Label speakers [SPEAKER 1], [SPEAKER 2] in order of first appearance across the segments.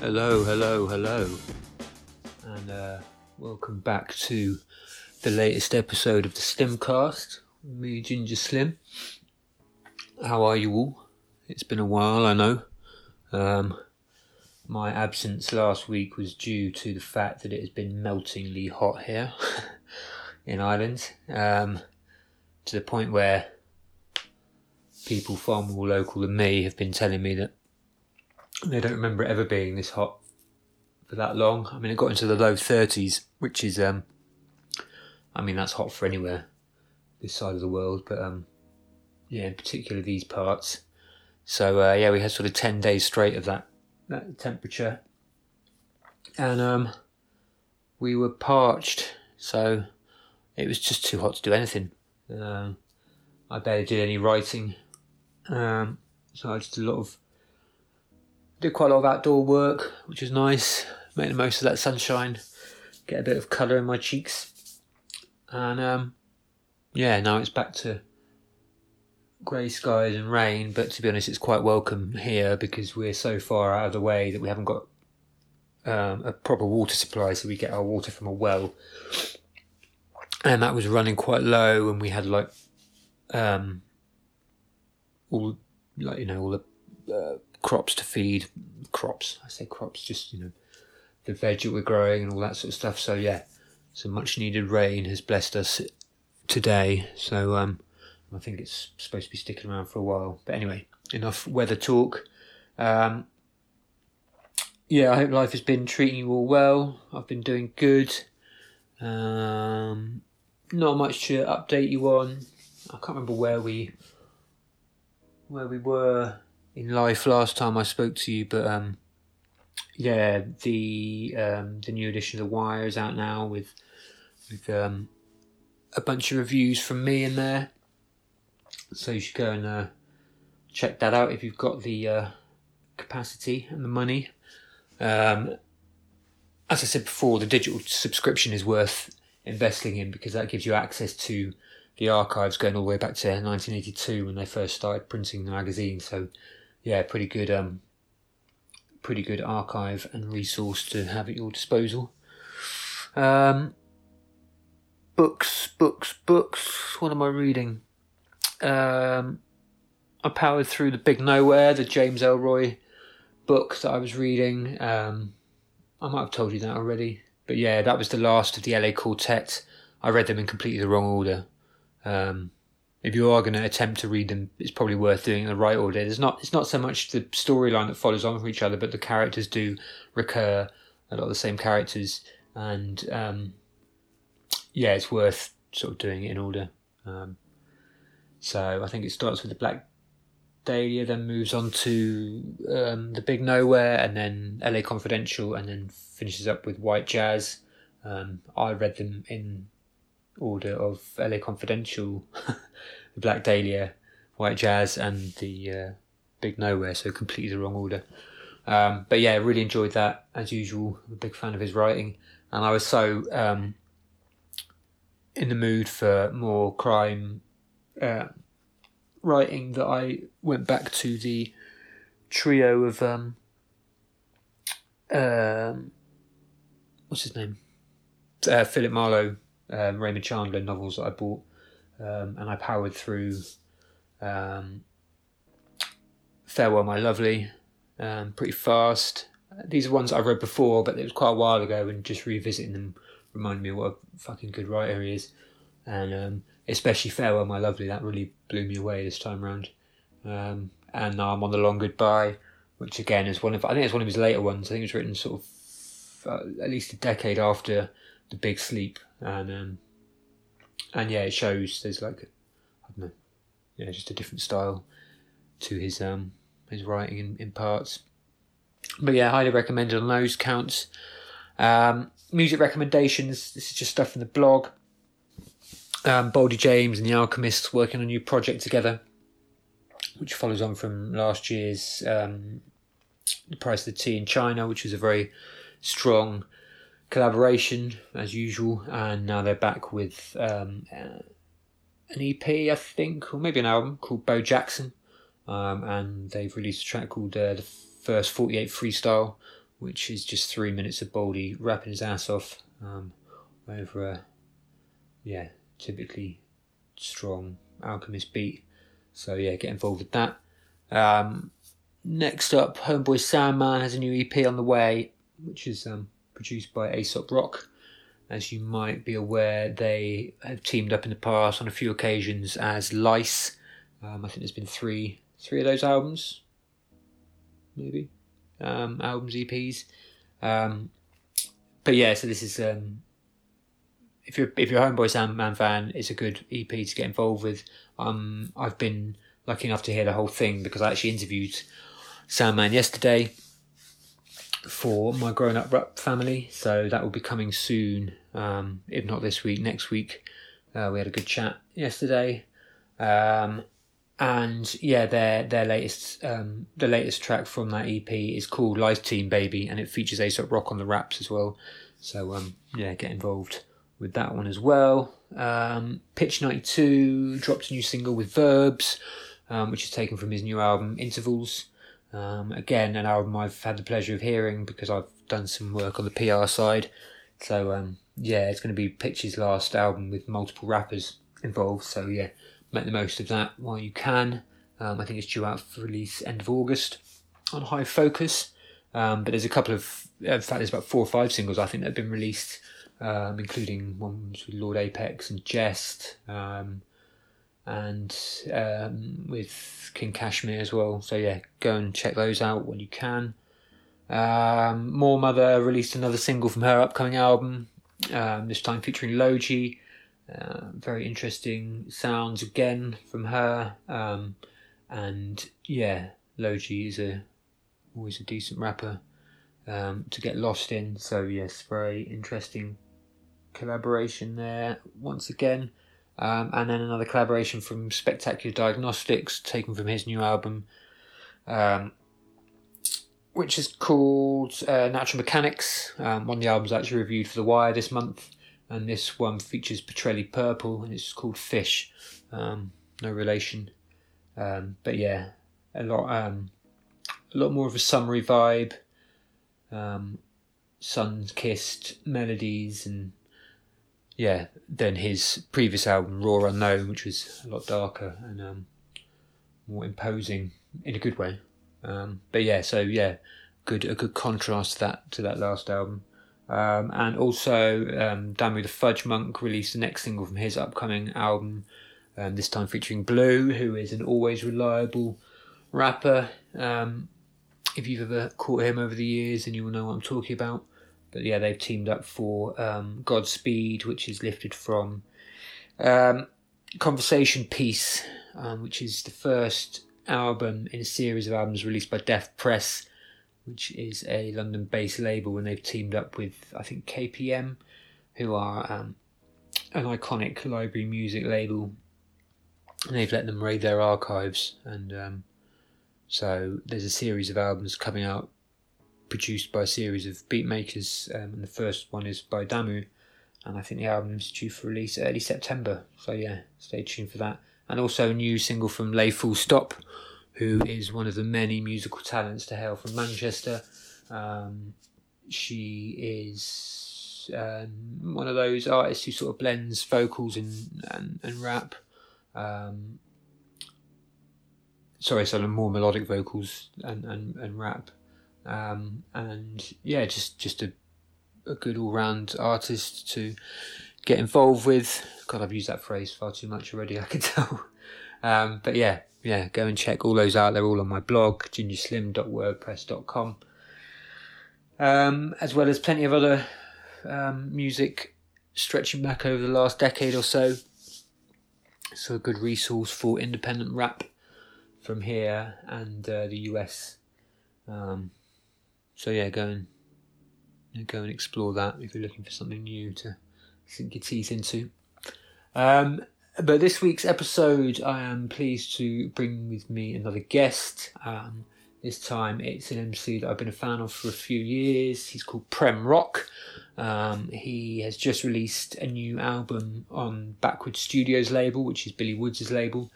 [SPEAKER 1] Hello, hello, hello, and uh, welcome back to the latest episode of the Slimcast. Me, Ginger Slim. How are you all? It's been a while, I know. Um, my absence last week was due to the fact that it has been meltingly hot here in Ireland, um, to the point where people far more local than me have been telling me that they don't remember it ever being this hot for that long. I mean, it got into the low 30s, which is, um, I mean, that's hot for anywhere this side of the world, but um, yeah, in particular these parts. So uh, yeah, we had sort of 10 days straight of that that temperature, and um, we were parched, so it was just too hot to do anything. Um, I barely did any writing, um, so I just did a lot of did quite a lot of outdoor work, which was nice. Made the most of that sunshine, get a bit of colour in my cheeks, and um, yeah, now it's back to grey skies and rain. But to be honest, it's quite welcome here because we're so far out of the way that we haven't got um, a proper water supply, so we get our water from a well, and that was running quite low, and we had like um, all like you know all the uh, crops to feed crops. I say crops, just you know the veg that we're growing and all that sort of stuff. So yeah, some much needed rain has blessed us today. So um, I think it's supposed to be sticking around for a while. But anyway, enough weather talk. Um, yeah, I hope life has been treating you all well. I've been doing good. Um, not much to update you on. I can't remember where we where we were in life last time I spoke to you, but um, yeah, the um, the new edition of The Wire is out now with with um, a bunch of reviews from me in there. So you should go and uh, check that out if you've got the uh, capacity and the money. Um, as I said before, the digital subscription is worth investing in because that gives you access to the archives going all the way back to 1982 when they first started printing the magazine. So, yeah, pretty good, um, pretty good archive and resource to have at your disposal. Um, books, books, books. What am I reading? Um, I powered through the Big Nowhere, the James Ellroy book that I was reading. Um, I might have told you that already, but yeah, that was the last of the LA Quartet. I read them in completely the wrong order. Um, if you are going to attempt to read them, it's probably worth doing in the right order. It's not it's not so much the storyline that follows on from each other, but the characters do recur. A lot of the same characters, and um, yeah, it's worth sort of doing it in order. Um, so I think it starts with the Black Dahlia, then moves on to um, the Big Nowhere, and then LA Confidential, and then finishes up with White Jazz. Um, I read them in order of LA Confidential, the Black Dahlia, White Jazz, and the uh, Big Nowhere, so completely the wrong order. Um, but yeah, really enjoyed that as usual. I'm a big fan of his writing, and I was so um, in the mood for more crime uh, writing that I went back to the trio of um, um, what's his name, uh, Philip Marlowe, um, Raymond Chandler novels that I bought, um, and I powered through um, Farewell My Lovely um, pretty fast. These are ones I read before, but it was quite a while ago, and just revisiting them reminded me what a fucking good writer he is, and um, especially Farewell My Lovely that really blew me away this time around. Um, and now I'm on the Long Goodbye, which again is one of I think it's one of his later ones. I think it was written sort of uh, at least a decade after the Big Sleep, and um, and yeah, it shows there's like I don't know, yeah, just a different style to his um his writing in, in parts. But yeah, highly recommended on those counts. Um, music recommendations. This is just stuff from the blog. Um, Boldy James and the Alchemists working on a new project together, which follows on from last year's um, The Price of the Tea in China, which was a very strong collaboration as usual. And now they're back with um, uh, an EP, I think, or maybe an album called Bo Jackson. Um, and they've released a track called uh, The First 48 Freestyle, which is just three minutes of Boldy rapping his ass off um, over a yeah typically strong Alchemist beat. So yeah, get involved with that. Um, next up, Homeboy Sandman has a new EP on the way, which is um, produced by Aesop Rock. As you might be aware, they have teamed up in the past on a few occasions as Lice. Um, I think there's been three three of those albums, maybe um, albums EPs. Um, but yeah, so this is um, if you're if you're a Homeboy Sandman fan, it's a good EP to get involved with. Um, I've been lucky enough to hear the whole thing because I actually interviewed Sandman yesterday for my grown up family. So that will be coming soon, um, if not this week, next week. Uh, we had a good chat yesterday. Um, and yeah, their their latest um, the latest track from that EP is called Life Team Baby, and it features Aesop Rock on the raps as well. So um, yeah, get involved with that one as well. Um, Pitch ninety two dropped a new single with Verbs, um, which is taken from his new album Intervals. Um, again, an album I've had the pleasure of hearing because I've done some work on the PR side. So um, yeah, it's going to be Pitch's last album with multiple rappers involved. So yeah, make the most of that while you can. Um, I think it's due out for release end of August on High Focus. Um, but there's a couple of, in fact, there's about four or five singles I think that have been released, um, including ones with Lord Apex and Jehst, um, and um, with King Kashmir as well. So yeah, go and check those out when you can. Um, Moor Mother released another single from her upcoming album, um, this time featuring Lojii. Uh, very interesting sounds again from her. Um, and yeah, Lojii is a always a decent rapper um, to get lost in. So yes, very interesting collaboration there once again. Um, and then another collaboration from Spectacular Diagnostics, taken from his new album, um, which is called uh, Natural Mechanics. Um, one of the albums actually reviewed for The Wire this month, and this one features Petrelli Purple, and it's called Fish. Um, no relation, um, but yeah, a lot, um, a lot more of a summery vibe. sun-kissed melodies and yeah, than his previous album, Raw Unknown, which was a lot darker and um, more imposing in a good way. Um, but yeah, so yeah, good a good contrast to that to that last album. Um, and also, um, Damu the Fudge Monk released the next single from his upcoming album, um, this time featuring Blu, who is an always reliable rapper. Um, if you've ever caught him over the years, then you will know what I'm talking about. But yeah, they've teamed up for um, Godspeed, which is lifted from um, Conversation Piece, um, which is the first album in a series of albums released by Def Presse, which is a London based label, and they've teamed up with, I think, KPM, who are um, an iconic library music label. And they've let them raid their archives, and um, so there's a series of albums coming out produced by a series of beat makers, um, and the first one is by Damu, and I think the album's due for release early September. So yeah, stay tuned for that. And also a new single from LayFullStop, who is one of the many musical talents to hail from Manchester. Um, she is um, one of those artists who sort of blends vocals and and, and rap. Um, sorry, of more melodic vocals and, and, and rap. Um, and yeah, just just a a good all round artist to get involved with. God, I've used that phrase far too much already. I can tell. Um, but yeah, yeah, go and check all those out. They're all on my blog, gingerslim.wordpress.com. Um, as well as plenty of other um, music stretching back over the last decade or so. So a good resource for independent rap from here and uh, the US. Um, so yeah, go and you know, go and explore that if you're looking for something new to sink your teeth into. Um, but this week's episode, I am pleased to bring with me another guest. Um, this time it's an MC that I've been a fan of for a few years. He's called PremRock. Um, he has just released a new album on Backwoodz Studioz label, which is Billy Woods' label.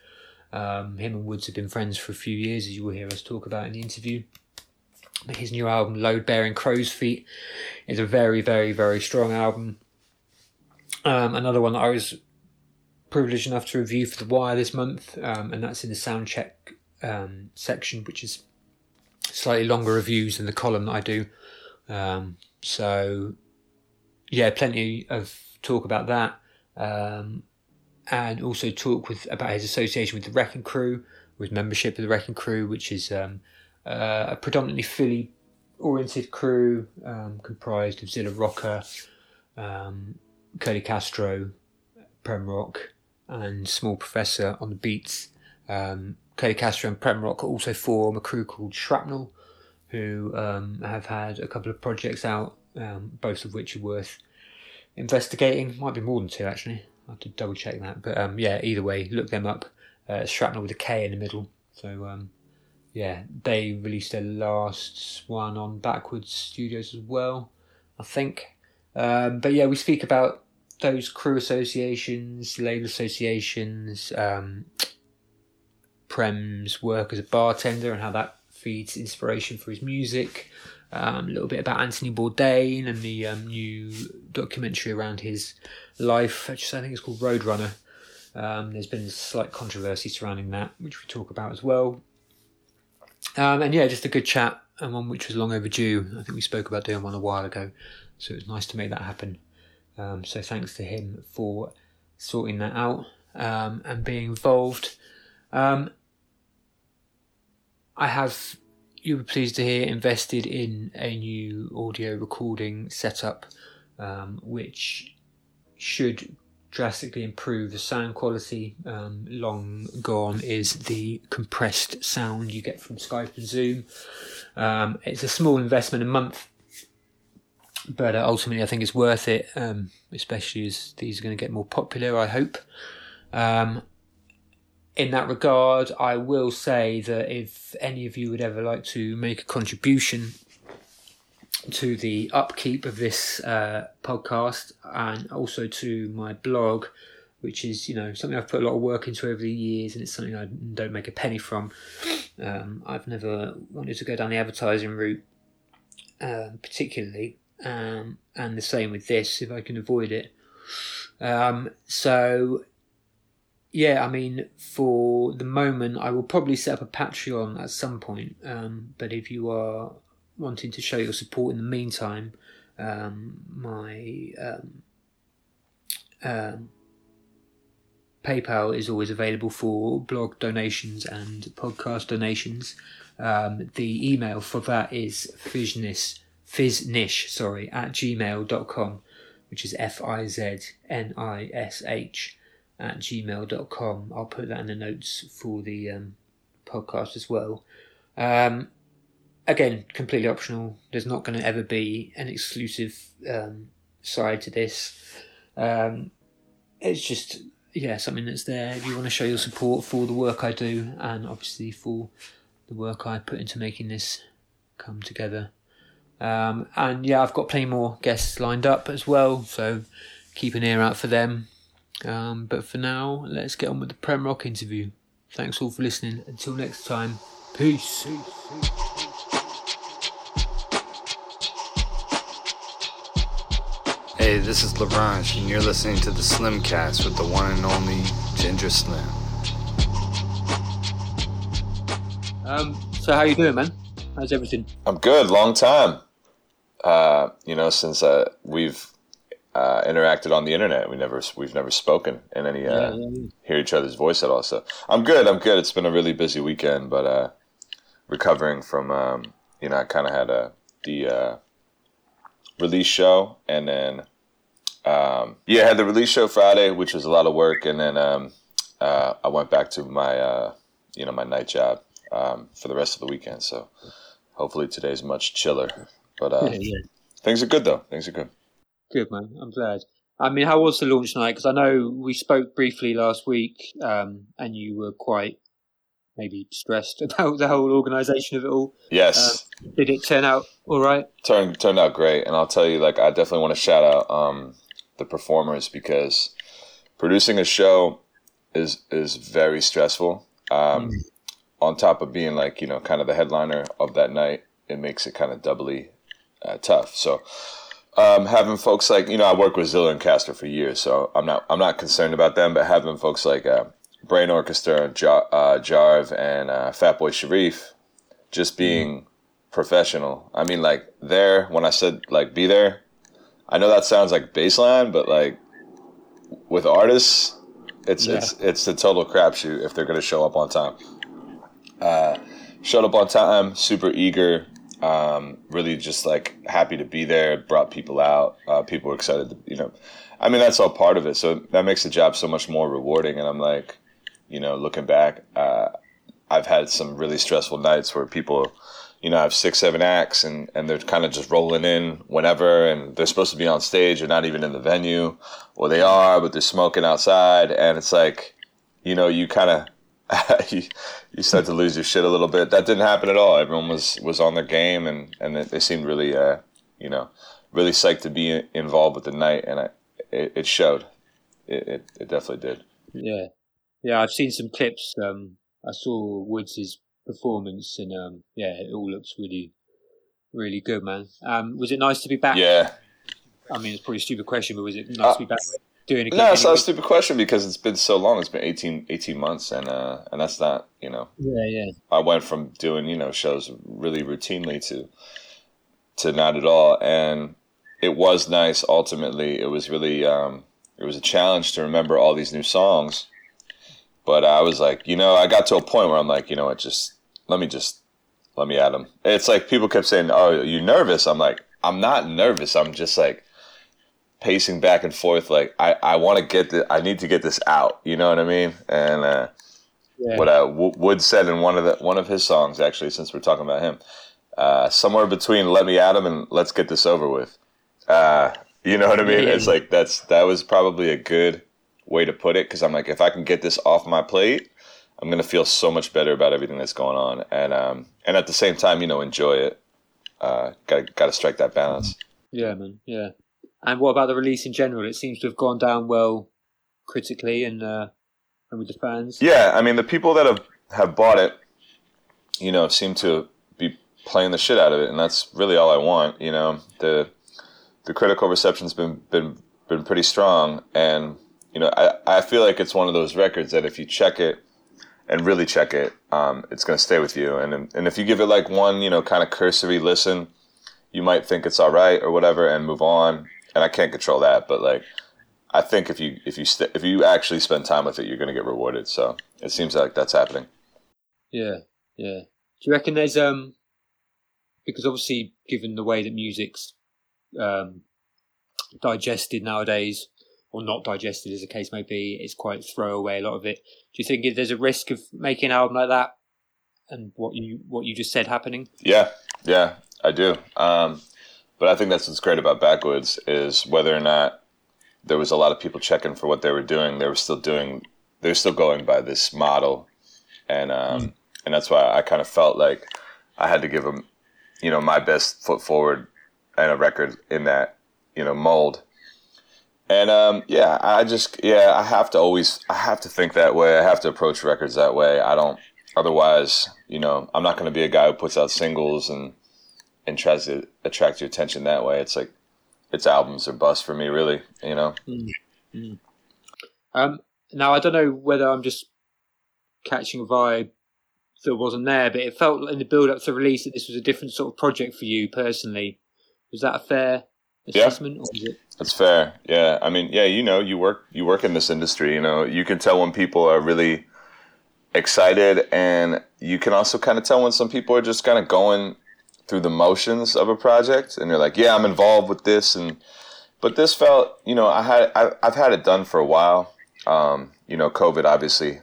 [SPEAKER 1] Um, him and Woods have been friends for a few years, as you will hear us talk about in the interview. His new album, Load Bearing Crow's Feet, is a very, very, very strong album. Um, another one that I was privileged enough to review for The Wire this month, um, and that's in the sound check um, section, which is slightly longer reviews than the column that I do. Um, so, yeah, plenty of talk about that, um, and also talk with about his association with the Wrecking Crew, with membership of the Wrecking Crew, which is um, uh, a predominantly Philly oriented crew um, comprised of Zilla Rocca, um, Curly Castro, PremRock, and Small Professor on the beats. Um, Curly Castro and PremRock also form a crew called ShrapKnel, who um, have had a couple of projects out, um, both of which are worth investigating. Might be more than two actually. I have to double check that, but um, yeah, either way, look them up. Uh, ShrapKnel with a K in the middle. So yeah, they released their last one on Backwoodz Studioz as well, I think. Um, but yeah, we speak about those crew associations, label associations, um, Prem's work as a bartender and how that feeds inspiration for his music. Um, a little bit about Anthony Bourdain and the um, new documentary around his life, which I think is called Roadrunner. Um, there's been slight controversy surrounding that, which we talk about as well. Um, and yeah, just a good chat and one which was long overdue. I think we spoke about doing one a while ago, so it was nice to make that happen. Um, so thanks to him for sorting that out um, and being involved. Um, I have, you'll be pleased to hear, invested in a new audio recording setup, um, which should drastically improve the sound quality. Um, long gone is the compressed sound you get from Skype and Zoom. Um, it's a small investment a month, but uh, ultimately I think it's worth it, um, especially as these are going to get more popular, I hope. Um, in that regard, I will say that if any of you would ever like to make a contribution to the upkeep of this uh, podcast and also to my blog, which is you know something I've put a lot of work into over the years, and it's something I don't make a penny from. Um, I've never wanted to go down the advertising route, uh, particularly, um, and the same with this if I can avoid it. Um, so, yeah, I mean, for the moment, I will probably set up a Patreon at some point. Um, but if you are wanting to show your support in the meantime, um, my um, um, PayPal is always available for blog donations and podcast donations. Um, the email for that is fiznish, sorry, at gmail.com, which is F I Z N I S H at gmail.com. I'll put that in the notes for the um, podcast as well. Um, again, completely optional. There's not going to ever be an exclusive um, side to this. Um, it's just yeah something that's there if you want to show your support for the work I do and obviously for the work I put into making this come together. Um, and yeah, I've got plenty more guests lined up as well, so keep an ear out for them. Um, but for now, let's get on with the PremRock interview. Thanks all for listening. Until next time, peace. peace, peace.
[SPEAKER 2] Hey, this is LaRange, and you're listening to the Slimcast with the one and only Ginger Slim.
[SPEAKER 1] Um, so how you doing, man? How's everything?
[SPEAKER 3] I'm good. Long time. Uh, you know, since uh, we've uh, interacted on the internet, we never we've never spoken in any uh, yeah, yeah, yeah. hear each other's voice at all. So I'm good. I'm good. It's been a really busy weekend, but uh, recovering from um, you know I kind of had a the uh, release show and then um, yeah, I had the release show Friday, which was a lot of work, and then um, uh, I went back to my uh, you know my night job um, for the rest of the weekend. So hopefully today's much chiller. But uh, yeah, yeah. things are good though. Things are good.
[SPEAKER 1] Good man. I'm glad. I mean, how was the launch night? Because I know we spoke briefly last week, um, and you were quite maybe stressed about the whole organisation of it all.
[SPEAKER 3] Yes.
[SPEAKER 1] Uh, did it turn out all right?
[SPEAKER 3] Turned turned out great, and I'll tell you, like, I definitely want to shout out um, the performers because producing a show is is very stressful. Um, mm. On top of being like you know kind of the headliner of that night, it makes it kind of doubly uh, tough. So um, having folks like you know I work with Zilla and Castro for years, so I'm not I'm not concerned about them. But having folks like uh, Brain Orchestra, Jar- uh, Jarve, and uh, Fatboy Sharif, just being mm. professional. I mean, like there when I said like be there, I know that sounds like baseline, but like with artists, it's yeah. it's it's a total crapshoot if they're going to show up on time. Uh, showed up on time, super eager, um, really just like happy to be there. Brought people out. Uh, people were excited. To, you know, I mean that's all part of it. So that makes the job so much more rewarding. And I'm like, you know, looking back, uh, I've had some really stressful nights where people, you know, I have six, seven acts and, and they're kind of just rolling in whenever and they're supposed to be on stage or not even in the venue or they are, but they're smoking outside. And it's like, you know, you kind of, you, you start to lose your shit a little bit. That didn't happen at all. Everyone was, was on their game and, and they seemed really, uh, you know, really psyched to be involved with the night. And I, it, it showed. It, it, it definitely did.
[SPEAKER 1] Yeah. Yeah. I've seen some clips. Um, I saw Woods' performance and, um, yeah, it all looks really, really good, man. Um, was it nice to be back?
[SPEAKER 3] Yeah.
[SPEAKER 1] I mean, it's probably a stupid question, but was it nice uh, to be back doing
[SPEAKER 3] it? No, it's not a stupid question because it's been so long. It's been 18, 18 months, and uh, and that's not you know.
[SPEAKER 1] Yeah, yeah. I
[SPEAKER 3] went from doing you know shows really routinely to to not at all, and it was nice. Ultimately, it was really um, it was a challenge to remember all these new songs. But I was like, you know, I got to a point where I'm like, you know what, just let me just let me at him. It's like people kept saying, "Oh, you're nervous?" I'm like, I'm not nervous. I'm just like pacing back and forth. Like I, I want to get the, I need to get this out. You know what I mean? And uh, yeah. what uh, Wood said in one of the one of his songs, actually, since we're talking about him, uh, somewhere between "Let Me At Him" and "Let's Get This Over With." Uh, you know what I mean? Yeah. It's like that's that was probably a good way to put it because I'm like, if I can get this off my plate, I'm gonna feel so much better about everything that's going on, and um, and at the same time, you know, enjoy it. Uh, gotta gotta strike that balance.
[SPEAKER 1] Yeah, man. Yeah. And what about the release in general? It seems to have gone down well critically and uh, and with the fans.
[SPEAKER 3] Yeah, I mean the people that have have bought it, you know, seem to be playing the shit out of it, and that's really all I want. You know, the the critical reception's been been been pretty strong, and you know, I I feel like it's one of those records that if you check it and really check it, um, it's going to stay with you, and and if you give it like one, you know, kind of cursory listen, you might think it's all right or whatever, and move on and I can't control that, but like I think if you if you st- if you actually spend time with it, you're going to get rewarded. So it seems like that's happening.
[SPEAKER 1] Yeah, yeah. Do you reckon there's um because obviously given the way that music's um digested nowadays or not digested as the case may be, it's quite throwaway a lot of it. Do you think there's a risk of making an album like that and what you what you just said happening?
[SPEAKER 3] Yeah, yeah, I do. Um, but I think that's what's great about Backwoodz is whether or not there was a lot of people checking for what they were doing, they were still doing, they were still going by this model, and um, mm. and that's why I kind of felt like I had to give them, you know, my best foot forward and a record in that, you know, mold. And um, yeah, I just yeah, I have to always I have to think that way. I have to approach records that way. I don't otherwise, you know, I'm not going to be a guy who puts out singles and and tries to attract your attention that way. It's like it's albums or bust for me, really. You know.
[SPEAKER 1] Mm-hmm. Um, now I don't know whether I'm just catching a vibe that wasn't there, but it felt in the build up to release that this was a different sort of project for you personally. Was that a fair assessment?
[SPEAKER 3] Yeah. That's fair. Yeah. I mean, yeah, you know, you work you work in this industry, you know, you can tell when people are really excited and you can also kind of tell when some people are just kind of going through the motions of a project and you're like yeah i'm involved with this and but this felt you know i had I, have had it done for a while um, you know covid obviously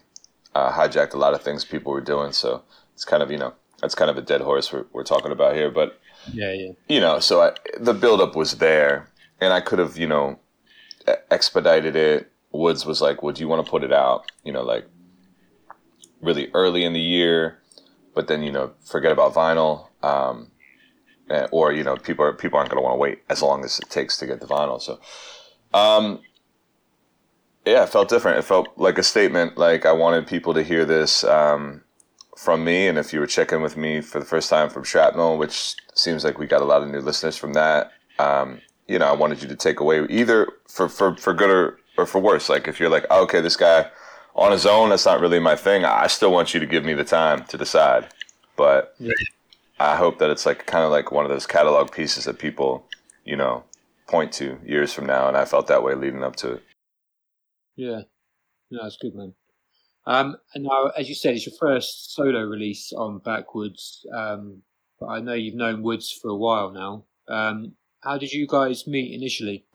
[SPEAKER 3] uh, hijacked a lot of things people were doing so it's kind of you know that's kind of a dead horse we're, we're talking about here but
[SPEAKER 1] yeah yeah
[SPEAKER 3] you know so I, the buildup was there and i could have you know expedited it woods was like would you want to put it out you know like really early in the year but then you know forget about vinyl um, or you know people are, people aren't going to want to wait as long as it takes to get the vinyl. So, um, yeah, it felt different. It felt like a statement. Like I wanted people to hear this um, from me, and if you were checking with me for the first time from ShrapKnel, which seems like we got a lot of new listeners from that, um, you know, I wanted you to take away either for for for good or or for worse. Like if you're like, oh, okay, this guy on his own, that's not really my thing. I still want you to give me the time to decide, but. Yeah. I hope that it's like kind of like one of those catalog pieces that people, you know, point to years from now, and I felt that way leading up to it.
[SPEAKER 1] Yeah, no, that's good, man. Um, and now, as you said, it's your first solo release on Backwoodz, um, but I know you've known Woods for a while now. Um, how did you guys meet initially?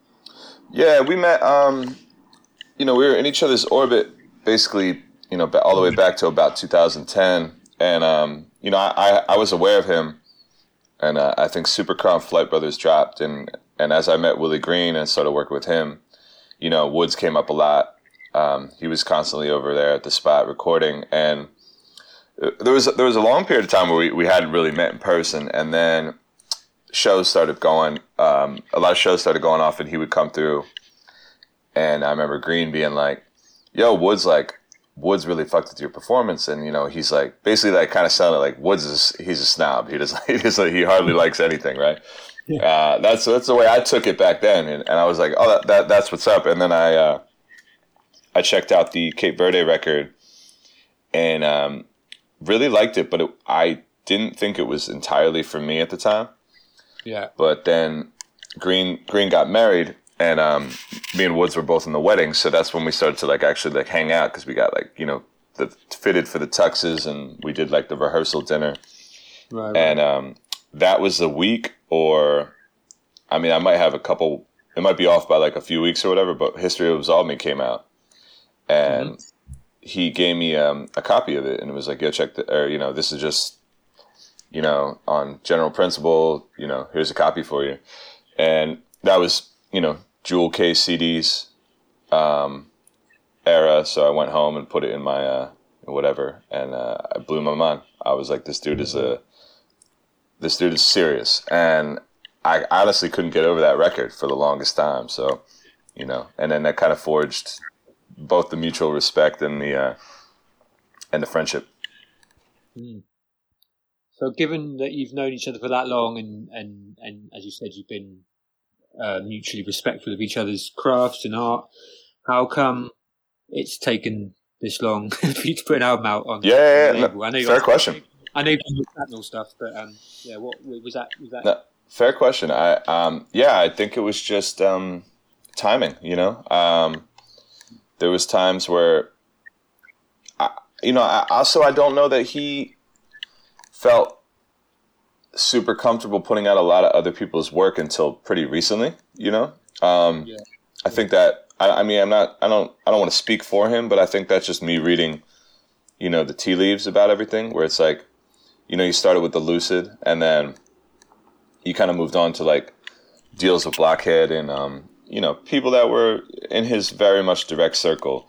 [SPEAKER 3] Yeah, we met. Um, you know, we were in each other's orbit basically. You know, all the way back to about 2010, and um, you know, I, I was aware of him, and uh, I think Super Chron Flight Brothers dropped, and and as I met Willie Green and started working with him, you know, Woods came up a lot. Um, he was constantly over there at the spot recording, and uh, there was there was a long period of time where we, we hadn't really met in person, and then shows started going. Um, a lot of shows started going off, and he would come through, and I remember Green being like, "Yo, Woods, like Woods really fucked with your performance, and you know he's like basically like kind of sounded like Woods is he's a snob. He he's like, he hardly likes anything, right? Yeah. Uh, that's that's the way I took it back then, and, and I was like, oh, that, that that's what's up. And then I uh, I checked out the Cape Verde record, and um, really liked it, but it, I didn't think it was entirely for me at the time.
[SPEAKER 1] Yeah.
[SPEAKER 3] But then Green Green got married, and um, me and Woods were both in the wedding, so that's when we started to like actually like hang out because we got like you know the fitted for the tuxes and we did like the rehearsal dinner, right, right. and um, that was a week or, I mean, I might have a couple. It might be off by like a few weeks or whatever, but History Absolve Me came out, and mm-hmm. he gave me um, a copy of it, and it was like, "Yo, check the," or you know, this is just, you know, on general principle. You know, here's a copy for you, and that was you know jewel case CDs um, era. So I went home and put it in my uh, whatever, and uh, I blew my mind. I was like, this dude is a this dude is serious, and I honestly couldn't get over that record for the longest time. So you know, and then that kind of forged both the mutual respect and the uh, and the friendship.
[SPEAKER 1] Mm. So, given that you've known each other for that long, and and and as you said, you've been uh, mutually respectful of each other's crafts and art. How come it's taken this long for you to put an album out on?
[SPEAKER 3] Yeah, yeah, yeah. No, I know fair question.
[SPEAKER 1] I know you do stuff, but um, yeah, what was that? Was that?
[SPEAKER 3] No, fair question. I um, yeah, I think it was just um, timing. You know, um, there was times where, I, you know, I, also I don't know that he felt super comfortable putting out a lot of other people's work until pretty recently. You know, um, yeah. I think that I, I, mean I'm not I don't I don't want to speak for him, but I think that's just me reading, you know, the tea leaves about everything. Where it's like, you know, you started with Elucid, and then you kind of moved on to like deals with Blockhead and um, you know people that were in his very much direct circle,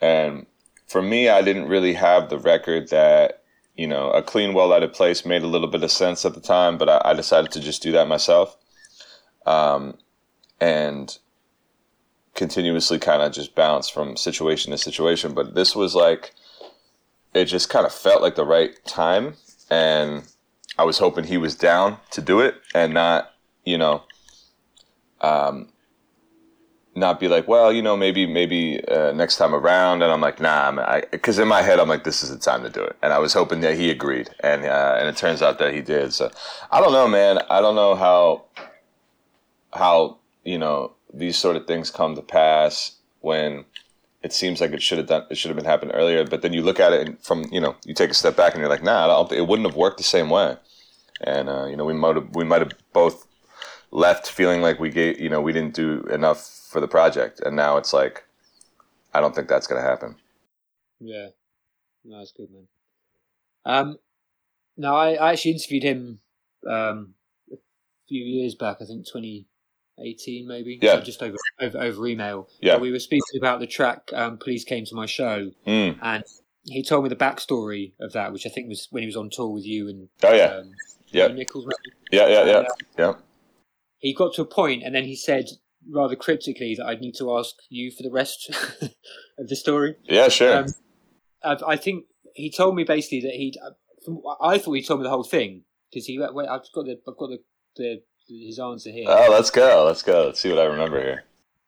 [SPEAKER 3] and for me, I didn't really have the record that you know, a clean, well lighted place made a little bit of sense at the time, but I, I decided to just do that myself. Um, and continuously kind of just bounce from situation to situation. But this was like, it just kind of felt like the right time. And I was hoping he was down to do it and not, you know, um, not be like, well, you know, maybe maybe uh, next time around. And I'm like, nah, because in my head I'm like, this is the time to do it. And I was hoping that he agreed, and uh, and it turns out that he did. So I don't know, man. I don't know how how you know these sort of things come to pass when it seems like it should have done it should have been happened earlier. But then you look at it from you know you take a step back and you're like, nah, it wouldn't have worked the same way. And uh, you know we might have we might have both left feeling like we gave you know we didn't do enough for the project, and now it's like, I don't think that's going to happen.
[SPEAKER 1] Yeah, no, that's good, man. Um, now I, I actually interviewed him um, a few years back. I think 2018, maybe.
[SPEAKER 3] Yeah, so
[SPEAKER 1] just over, over over email.
[SPEAKER 3] Yeah,
[SPEAKER 1] we were speaking about the track. Um, Police came to my show,
[SPEAKER 3] mm.
[SPEAKER 1] and he told me the backstory of that, which I think was when he was on tour with you and
[SPEAKER 3] oh yeah, um, yeah,
[SPEAKER 1] Nichols. Maybe.
[SPEAKER 3] Yeah, yeah, yeah, yeah.
[SPEAKER 1] He got to a point, and then he said, rather cryptically that I'd need to ask you for the rest of the story.
[SPEAKER 3] Yeah, sure. Um,
[SPEAKER 1] I think he told me basically that he'd. I thought he told me the whole thing because he. Wait, I've got the. I've got the, the his answer here.
[SPEAKER 3] Oh, let's go. Let's go. Let's see what I remember here.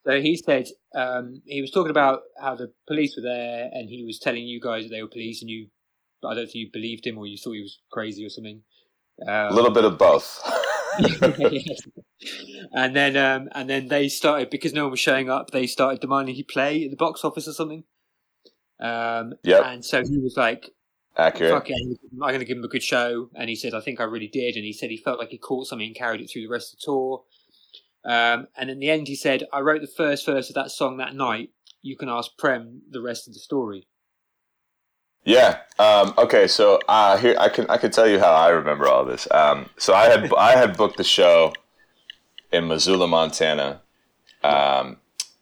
[SPEAKER 1] So he said um, he was talking about how the police were there, and he was telling you guys that they were police, and you. I don't think you believed him, or you thought he was crazy or something.
[SPEAKER 3] Um, a little bit of both.
[SPEAKER 1] and then um, and then they started because no one was showing up. They started demanding he play at the box office or something. Um,
[SPEAKER 3] yeah.
[SPEAKER 1] And so he was like,
[SPEAKER 3] accurate.
[SPEAKER 1] Fuck I'm going to give him a good show. And he said, I think I really did. And he said he felt like he caught something and carried it through the rest of the tour. Um, and in the end, he said, I wrote the first verse of that song that night. You can ask Prem the rest of the story.
[SPEAKER 3] Yeah. Um, okay. So uh, here I can I can tell you how I remember all this. Um, so I had I had booked the show in Missoula, Montana, um,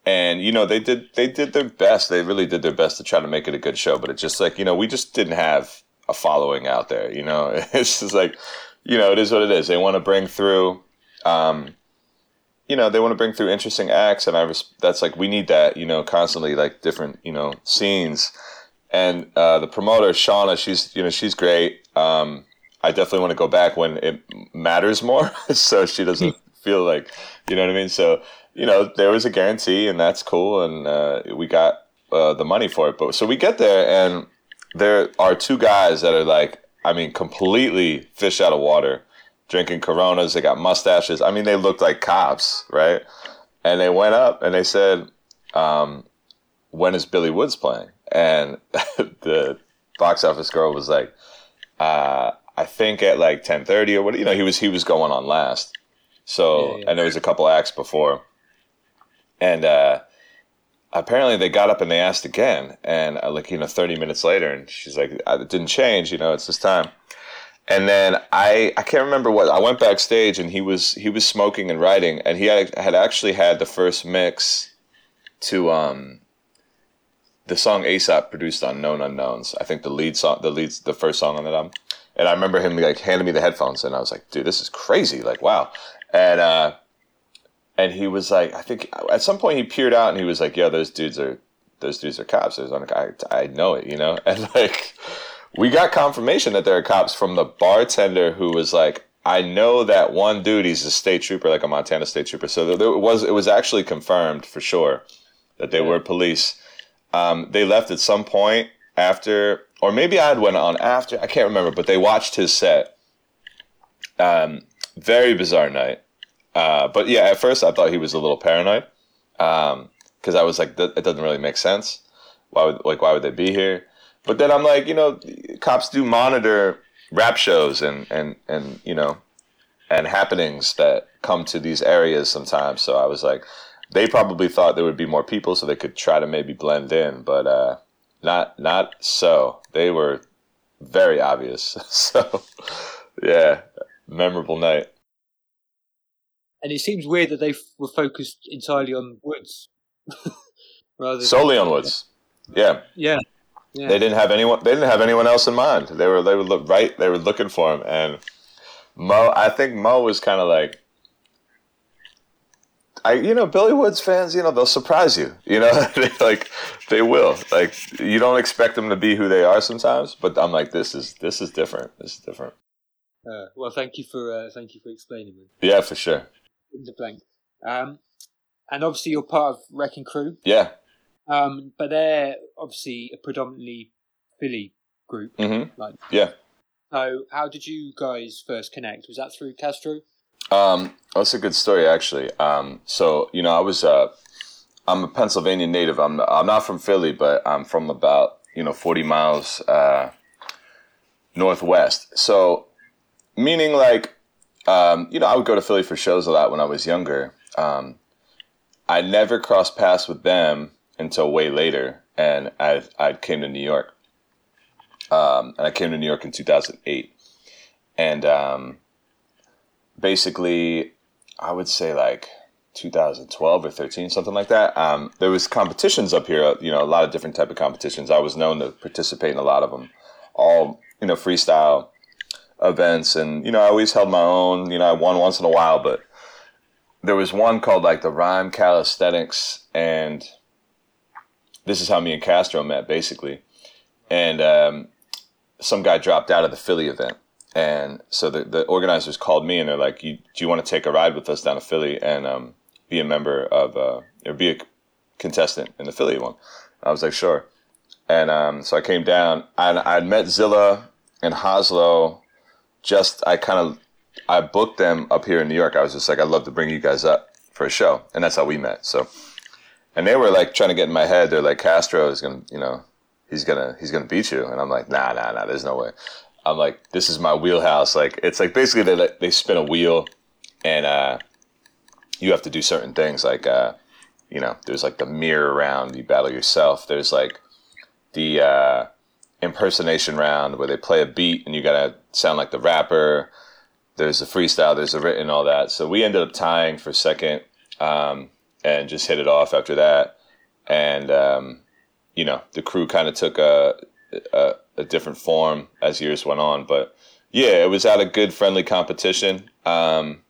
[SPEAKER 3] and you know they did they did their best. They really did their best to try to make it a good show. But it's just like you know we just didn't have a following out there. You know, it's just like you know it is what it is. They want to bring through. Um, you know they want to bring through interesting acts, and I res- that's like we need that. You know, constantly like different you know scenes and uh, the promoter Shauna, she's you know she's great. Um, I definitely want to go back when it matters more, so she doesn't feel like you know what I mean. So you know there was a guarantee, and that's cool, and uh, we got uh, the money for it. But so we get there, and there are two guys that are like, I mean, completely fish out of water, drinking Coronas. They got mustaches. I mean, they looked like cops, right? And they went up and they said, um, "When is Billy Woods playing?" And the box office girl was like, uh, I think at like ten thirty or what you know he was he was going on last. So yeah, yeah. and there was a couple acts before, and uh, apparently they got up and they asked again, and uh, like you know thirty minutes later, and she's like, it didn't change, you know, it's this time. And then I I can't remember what I went backstage and he was he was smoking and writing, and he had, had actually had the first mix to um the song ASAP produced on Known Unknowns. I think the lead song, the lead, the first song on that album. And I remember him like handing me the headphones, and I was like, "Dude, this is crazy! Like, wow!" And uh, and he was like, I think at some point he peered out, and he was like, "Yo, those dudes are those dudes are cops." I was like, I, I know it, you know. And like, we got confirmation that they're cops from the bartender who was like, I know that one dude, he's a state trooper, like a Montana state trooper. So there was, it was actually confirmed for sure that they yeah. were police. Um, they left at some point after, or maybe I went on after. I can't remember, but they watched his set. Um, very bizarre night. Uh, but yeah, at first I thought he was a little paranoid because um, I was like, it doesn't really make sense. Why would like why would they be here? But then I'm like, you know, cops do monitor rap shows and and and you know and happenings that come to these areas sometimes. So I was like, they probably thought there would be more people so they could try to maybe blend in, but uh, not not so. They were very obvious. so yeah, memorable night.
[SPEAKER 1] And it seems weird that they were focused entirely on Woods,
[SPEAKER 3] rather solely on Woods. Yeah.
[SPEAKER 1] yeah. Yeah.
[SPEAKER 3] They didn't have anyone. They didn't have anyone else in mind. They were. They were look right. They were looking for him, and Mo. I think Mo was kind of like I, you know, Billy Woods fans, you know, they'll surprise you. You know, they, like they will. Like you don't expect them to be who they are sometimes, but I'm like, this is this is different. This is different.
[SPEAKER 1] Uh, well, thank you for uh, thank you for explaining.
[SPEAKER 3] Yeah, for sure.
[SPEAKER 1] The blank. Um, and obviously you're part of Wrecking Crew.
[SPEAKER 3] Yeah.
[SPEAKER 1] Um, but they're obviously a predominantly Philly group.
[SPEAKER 3] Mm-hmm. Like, yeah.
[SPEAKER 1] So, how did you guys first connect? Was that through Castro?
[SPEAKER 3] Um, that's a good story, actually. Um, so you know, I was uh, I'm a Pennsylvania native. I'm I'm not from Philly, but I'm from about you know 40 miles uh, northwest. So meaning like um, you know, I would go to Philly for shows a lot when I was younger. Um, I never crossed paths with them until way later, and I I came to New York. Um, and I came to New York in 2008, and um, basically, I would say like 2012 or 13, something like that. Um, there was competitions up here, you know, a lot of different type of competitions. I was known to participate in a lot of them, all you know, freestyle events, and you know, I always held my own. You know, I won once in a while, but there was one called like the Rhyme Calisthenics, and this is how me and Castro met, basically. And um, some guy dropped out of the Philly event, and so the the organizers called me and they're like, "Do you want to take a ride with us down to Philly and um, be a member of uh, or be a contestant in the Philly one?" I was like, "Sure." And um, so I came down and I met Zilla and Has-Lo. Just I kind of I booked them up here in New York. I was just like, I'd love to bring you guys up for a show, and that's how we met. So, and they were like trying to get in my head. They're like, Castro is gonna, you know, he's gonna he's gonna beat you, and I'm like, nah, nah, nah. There's no way. I'm like, this is my wheelhouse. Like, it's like basically they like, they spin a wheel, and uh, you have to do certain things. Like, uh, you know, there's like the mirror round. You battle yourself. There's like the uh, impersonation round where they play a beat and you gotta sound like the rapper. There's the freestyle. There's the written, all that. So we ended up tying for second, um, and just hit it off after that. And um, you know, the crew kind of took a, a a different form as years went on. But yeah, it was at a good friendly competition. Um,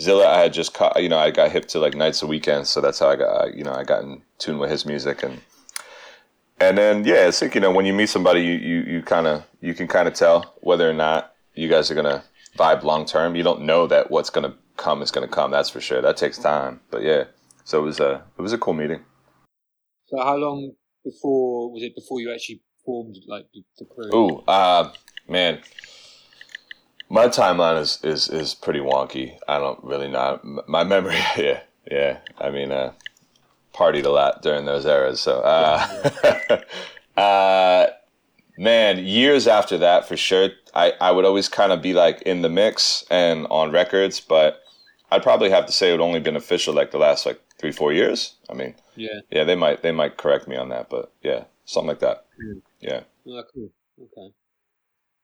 [SPEAKER 3] Zilla, I had just caught, you know, I got hip to like nights and weekends, so that's how I got, you know, I got in tune with his music and, and then yeah, it's like you know when you meet somebody, you you, you kind of you can kind of tell whether or not you guys are gonna vibe long term. You don't know that what's gonna come is gonna come. That's for sure. That takes time. But yeah, so it was a it was a cool meeting.
[SPEAKER 1] So how long before was it before you actually formed like the, the crew?
[SPEAKER 3] Ooh, uh, man, my timeline is, is is pretty wonky. I don't really know my memory. Yeah, yeah. I mean, uh, partied a lot during those eras. So, uh, uh, man, years after that, for sure, I, I would always kind of be like in the mix and on records, but I'd probably have to say it would only been official like the last like three, four years. I mean,
[SPEAKER 1] yeah,
[SPEAKER 3] yeah, they might they might correct me on that, but yeah, something like that. Mm. Yeah.
[SPEAKER 1] Oh, cool. Okay.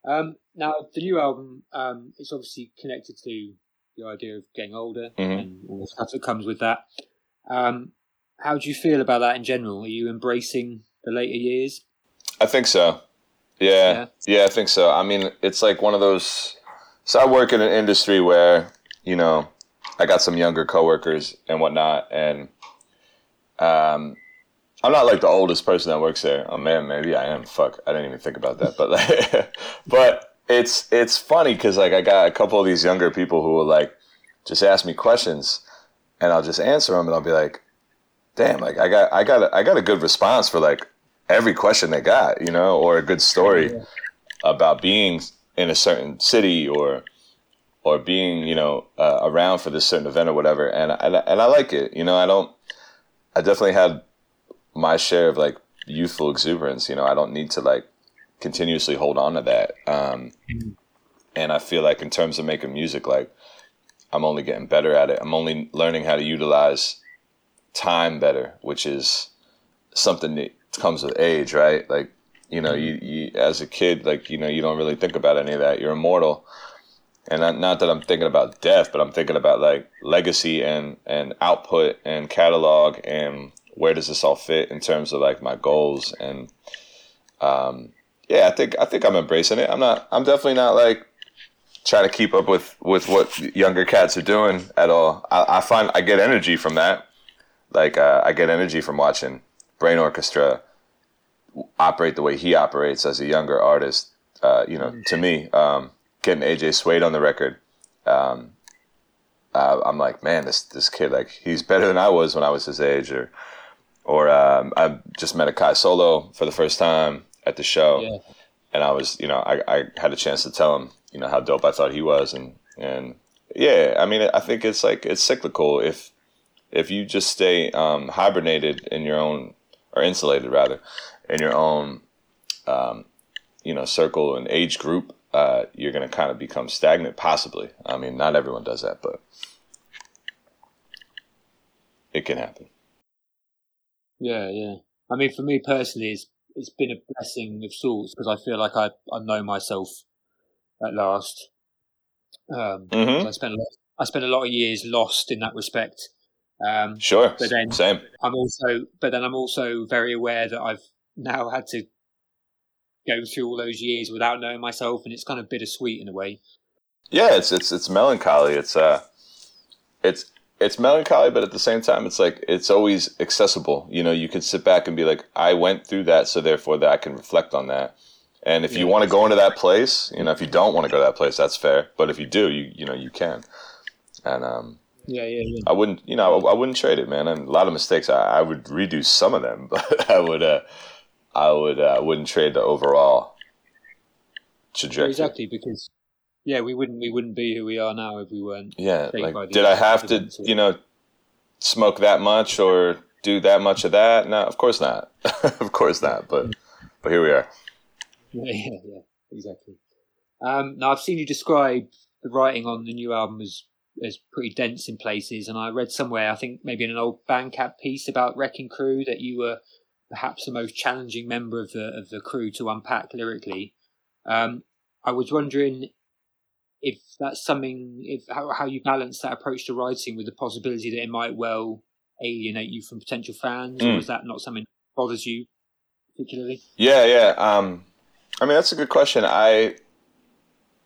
[SPEAKER 1] Um, now the new album, um, it's obviously connected to the idea of getting older mm-hmm. and all the stuff that comes with that. Um, how do you feel about that in general? Are you embracing the later years?
[SPEAKER 3] I think so. Yeah, yeah, yeah I think so. I mean, it's like one of those. So I work in an industry where you know I got some younger coworkers and whatnot, and um, I'm not like the oldest person that works there. Oh man, maybe I am. Fuck, I didn't even think about that. But like, but it's it's funny because like I got a couple of these younger people who will like just ask me questions, and I'll just answer them, and I'll be like, damn, like I got I got a, I got a good response for like every question they got, you know, or a good story yeah. about being in a certain city or or being you know uh, around for this certain event or whatever, and I, and I like it. You know, I don't. I definitely had my share of like youthful exuberance. You know, I don't need to like continuously hold on to that. Um, and I feel like in terms of making music, like I'm only getting better at it. I'm only learning how to utilize time better, which is something that comes with age, right? Like, you know, you, you as a kid, like, you know, you don't really think about any of that. You're immortal. And not, not that I'm thinking about death, but I'm thinking about like legacy and, and output and catalog and where does this all fit in terms of like my goals and um, yeah, I think I think I'm embracing it. I'm not. I'm definitely not like trying to keep up with with what younger cats are doing at all. I, I find I get energy from that. Like uh, I get energy from watching Brainorchestra operate the way he operates as a younger artist. Uh, you know, to me, um, getting AJ Suede on the record, um, uh, I'm like, man, this this kid, like, he's better than I was when I was his age. Or, or um, I just met a Kai Solo for the first time at the show, yeah. and I was, you know, I, I had a chance to tell him, you know, how dope I thought he was, and and yeah, I mean, I think it's like it's cyclical. If if you just stay um, hibernated in your own or insulated rather in your own um, you know circle and age group uh, you're going to kind of become stagnant possibly i mean not everyone does that but it can happen
[SPEAKER 1] yeah yeah i mean for me personally it's it's been a blessing of sorts because i feel like i i know myself at last um, mm-hmm. I spent a lot, I spent a lot of years lost in that respect
[SPEAKER 3] um, sure. But then same.
[SPEAKER 1] I'm also, but then I'm also very aware that I've now had to go through all those years without knowing myself, and it's kind of bittersweet in a way.
[SPEAKER 3] Yeah, it's it's it's melancholy. It's uh, it's it's melancholy, but at the same time, it's like it's always accessible. You know, you can sit back and be like, I went through that, so therefore that I can reflect on that. And if
[SPEAKER 1] Yeah.
[SPEAKER 3] you want to go into that place, you know, if you don't want to go to that place, that's fair. But if you do, you you know, you can. And um,
[SPEAKER 1] Yeah, yeah, yeah.
[SPEAKER 3] I wouldn't, you know, I, I wouldn't trade it, man. And a lot of mistakes, I, I would redo some of them, but I would, uh, I would, uh, wouldn't trade the overall trajectory.
[SPEAKER 1] Exactly, because yeah, we wouldn't we wouldn't be who we are now if we weren't.
[SPEAKER 3] Yeah, like did I have to, you know, smoke that much or do that much of that? No, of course not. of course not. But but here we are.
[SPEAKER 1] Yeah, yeah, yeah, exactly. Um, now I've seen you describe the writing on the new album as as pretty dense in places, and I read somewhere, I think maybe in an old Bandcamp piece about Wrecking Crew, that you were perhaps the most challenging member of the of the crew to unpack lyrically. Um, I was wondering if that's something, if how, how you balance that approach to writing with the possibility that it might well alienate you from potential fans, or
[SPEAKER 3] Mm.
[SPEAKER 1] is that not something that bothers you particularly?
[SPEAKER 3] Yeah, yeah. Um, I mean, that's a good question. I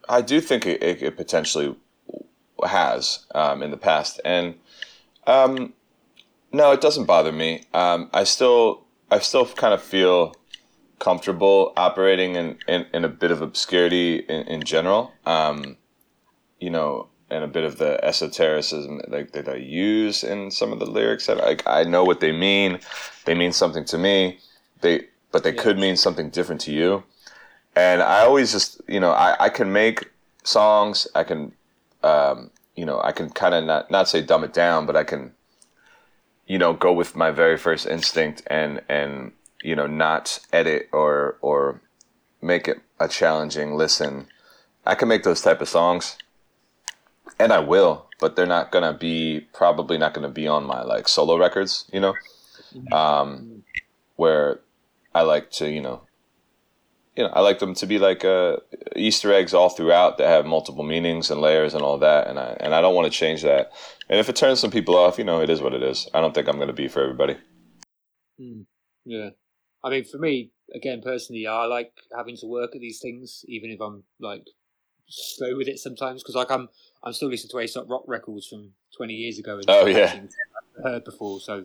[SPEAKER 3] I do think it, it, it potentially has um, in the past, and um, no, it doesn't bother me. Um, I still I still kind of feel comfortable operating in, in, in a bit of obscurity in, in general. Um, you know, and a bit of the esotericism that, that I use in some of the lyrics. That like I know what they mean. They mean something to me. They but they
[SPEAKER 1] Yeah.
[SPEAKER 3] could mean something different to you. And I always just you know I, I can make songs. I can um, you know I can kind of not not say dumb it down, but I can you know go with my very first instinct and and you know not edit or or make it a challenging listen. I can make those type of songs and I will, but they're not gonna be probably not gonna be on my like solo records, you know, um, where I like to, you know, you know, I like them to be like uh, Easter eggs all throughout that have multiple meanings and layers and all that, and I and I don't want to change that. And if it turns some people off, you know, it is what it is. I don't think I'm gonna be for everybody.
[SPEAKER 1] Mm, yeah. I mean, for me, again, personally, I like having to work at these things, even if I'm like slow with it sometimes. Because like I'm, I'm still listening to Aesop Rock records from 20 years ago. and
[SPEAKER 3] Oh, yeah.
[SPEAKER 1] heard before. So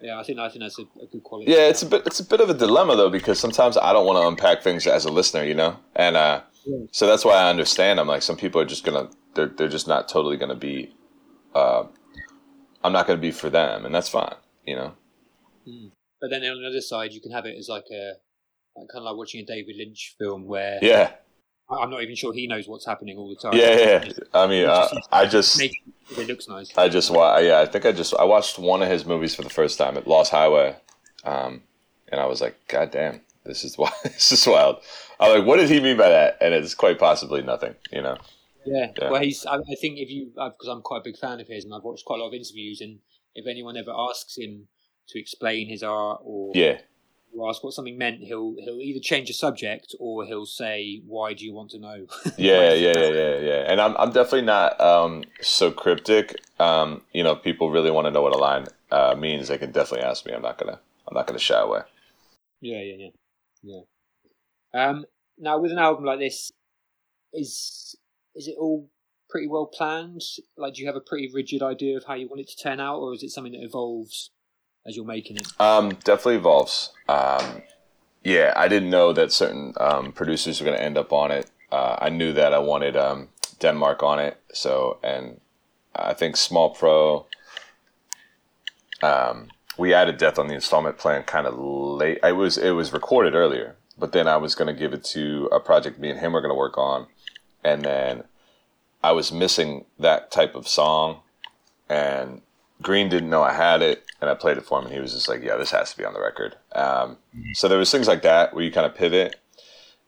[SPEAKER 1] yeah, I think I think that's a, a good quality.
[SPEAKER 3] Yeah, it's a bit it's a bit of a dilemma though because sometimes I don't want to unpack things as a listener, you know, and uh,
[SPEAKER 1] Yeah.
[SPEAKER 3] so that's why I understand. I'm like some people are just gonna they're they're just not totally gonna be. Uh, I'm not gonna be for them, and that's fine, you know.
[SPEAKER 1] Mm. But then on the other side, you can have it as like a like kind of like watching a David Lynch film where
[SPEAKER 3] Yeah,
[SPEAKER 1] I'm not even sure he knows what's happening all the time.
[SPEAKER 3] yeah, yeah. yeah. I mean, uh, I just
[SPEAKER 1] it looks nice.
[SPEAKER 3] I just wa- yeah, I think I just I watched one of his movies for the first time at Lost Highway, um, and I was like, God damn, this is wild. this is wild. I'm like, what did he mean by that? And it's quite possibly nothing, you know.
[SPEAKER 1] Yeah.
[SPEAKER 3] Yeah.
[SPEAKER 1] Well, he's. I, I think if you, because I'm quite a big fan of his, and I've watched quite a lot of interviews, and if anyone ever asks him to explain his art or,
[SPEAKER 3] Yeah,
[SPEAKER 1] or ask what something meant, he'll he'll either change the subject or he'll say, "Why do you want to know?"
[SPEAKER 3] yeah, yeah, yeah, yeah, yeah. And I'm I'm definitely not um, so cryptic. Um, you know, if people really want to know what a line uh, means, they can definitely ask me. I'm not gonna I'm not gonna shy away.
[SPEAKER 1] Yeah, yeah, yeah, yeah. Um, now with an album like this, is is it all pretty well planned? Like, do you have a pretty rigid idea of how you want it to turn out, or is it something that evolves as you're making it?
[SPEAKER 3] Um, definitely evolves. Um, yeah, I didn't know that certain um, producers were going to end up on it. Uh, I knew that I wanted um, Denmark on it. So, and I think Small Pro. Um, we added Death on the installment plan kind of late. It was it was recorded earlier, but then I was going to give it to a project me and him were going to work on, and then I was missing that type of song, and Green didn't know I had it, and I played it for him, and he was just like, "Yeah, this has to be on the record." Um, so there was things like that where you kind of pivot,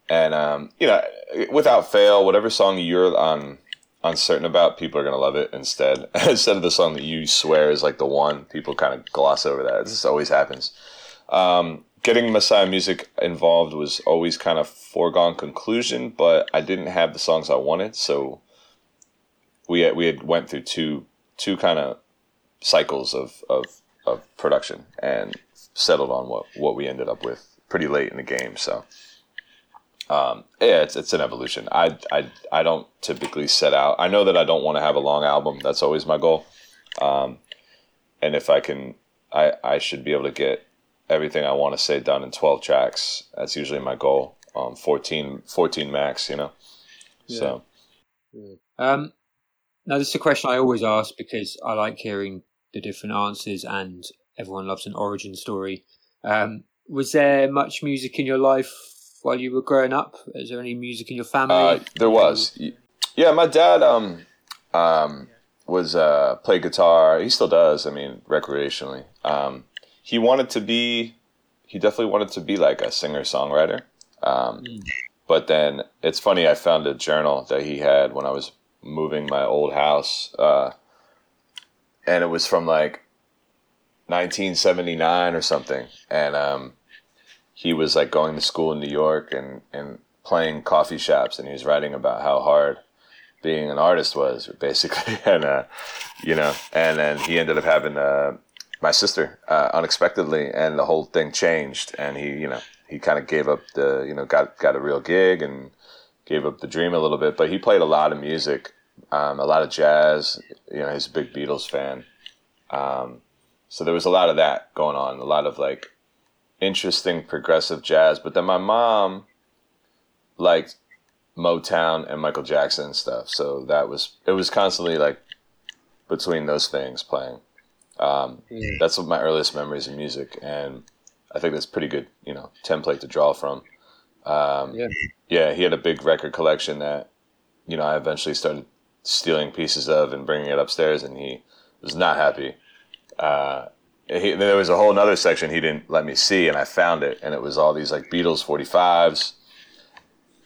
[SPEAKER 3] and um, you know, without fail, whatever song you're on uncertain about, people are gonna love it instead. instead of the song that you swear is like the one, people kind of gloss over that. This always happens. Um, getting Messiah Musik involved was always kind of foregone conclusion, but I didn't have the songs I wanted, so we had, we had went through two two kind of cycles of, of of production and settled on what what we ended up with pretty late in the game. So um, yeah, it's it's an evolution. I I I don't typically set out. I know that I don't want to have a long album. That's always my goal. Um, and if I can, I I should be able to get everything I want to say done in twelve tracks. That's usually my goal. um, 14, 14 max, you know. Yeah. So,
[SPEAKER 1] um, now this is a question I always ask because I like hearing the different answers, and everyone loves an origin story. Um, was there much music in your life while you were growing up? Is there any music in your family? Uh,
[SPEAKER 3] there was. Yeah, my dad um, um, was uh, played guitar. He still does. I mean, recreationally. Um, he wanted to be. He definitely wanted to be like a singer songwriter. Um, mm. But then it's funny. I found a journal that he had when I was moving my old house, uh, and it was from like 1979 or something. And um, he was like going to school in New York and and playing coffee shops, and he was writing about how hard being an artist was basically, and uh, you know, and then he ended up having uh, my sister uh, unexpectedly, and the whole thing changed, and he, you know, he kind of gave up the, you know, got got a real gig and gave up the dream a little bit, but he played a lot of music, um, a lot of jazz. You know, he's a big Beatles fan, um, so there was a lot of that going on, a lot of like interesting progressive jazz. But then my mom liked Motown and Michael Jackson and stuff. So that was it was constantly like between those things playing. Um, mm. That's what my earliest memories of music, and I think that's pretty good, you know, template to draw from. Um, yeah, yeah. He had a big record collection that, you know, I eventually started stealing pieces of and bringing it upstairs, and he was not happy. Uh, he, there was a whole other section he didn't let me see, and I found it, and it was all these like Beatles 45s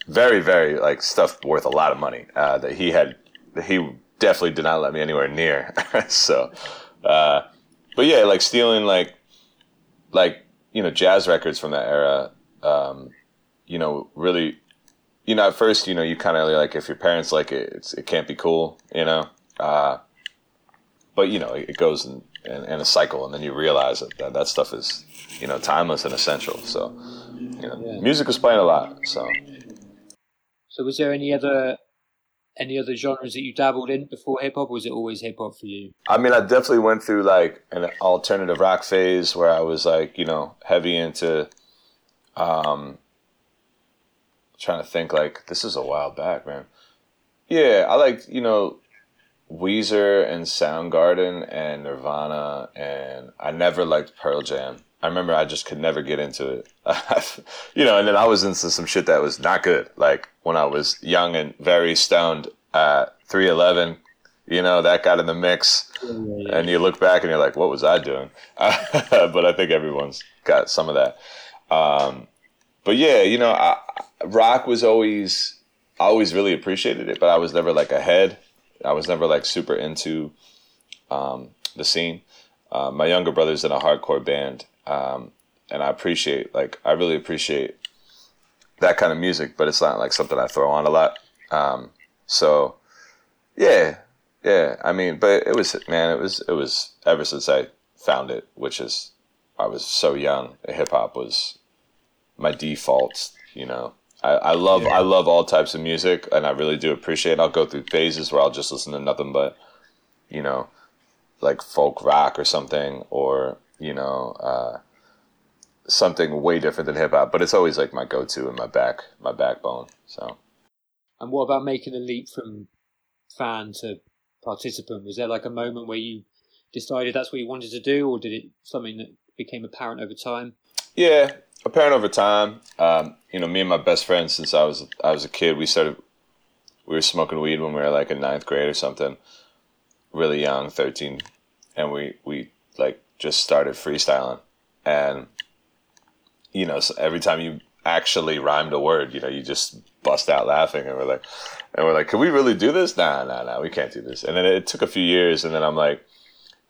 [SPEAKER 3] very, very like stuff worth a lot of money uh, that he had. He definitely did not let me anywhere near. so, uh, but yeah, like stealing like like you know jazz records from that era. Um, you know, really, you know, at first, you know, you kind of like if your parents like it, it can't be cool, you know. Uh, but you know, it, it goes in, in, in, a cycle, and then you realize that, that that stuff is, you know, timeless and essential. So, you know, yeah. music was playing a lot. So.
[SPEAKER 1] So was there any other any other genres that you dabbled in before hip hop, was it always hip hop for you?
[SPEAKER 3] I mean, I definitely went through like an alternative rock phase where I was like, you know, heavy into. Um, trying to think like this is a while back, man. Yeah, I like you know, Weezer and Soundgarden and Nirvana, and I never liked Pearl Jam. I remember I just could never get into it. you know, and then I was into some shit that was not good. Like when I was young and very stoned at 311, you know, that got in the mix. And you look back and you're like, what was I doing? but I think everyone's got some of that. Um, but yeah, you know, I, rock was always, I always really appreciated it, but I was never like ahead. I was never like super into um, the scene. Uh, my younger brother's in a hardcore band, um, and I appreciate like I really appreciate that kind of music, but it's not like something I throw on a lot. Um, so yeah, yeah. I mean, but it was man, it was it was ever since I found it, which is I was so young. Hip hop was my default. You know, I, I love yeah. I love all types of music, and I really do appreciate. It. I'll go through phases where I'll just listen to nothing but you know like folk rock or something, or you know, uh, something way different than hip hop. But it's always like my go-to and my back, my backbone. So.
[SPEAKER 1] And what about making the leap from fan to participant? Was there like a moment where you decided that's what you wanted to do, or did it something that became apparent over time?
[SPEAKER 3] Yeah, apparent over time. Um, you know, me and my best friend since I was I was a kid, we started we were smoking weed when we were like in ninth grade or something, really young, thirteen, and we we like just started freestyling, and you know, so every time you actually rhymed a word, you know, you just bust out laughing, and we're like, and we're like, can we really do this? Nah, nah, nah, we can't do this. And then it took a few years, and then I'm like,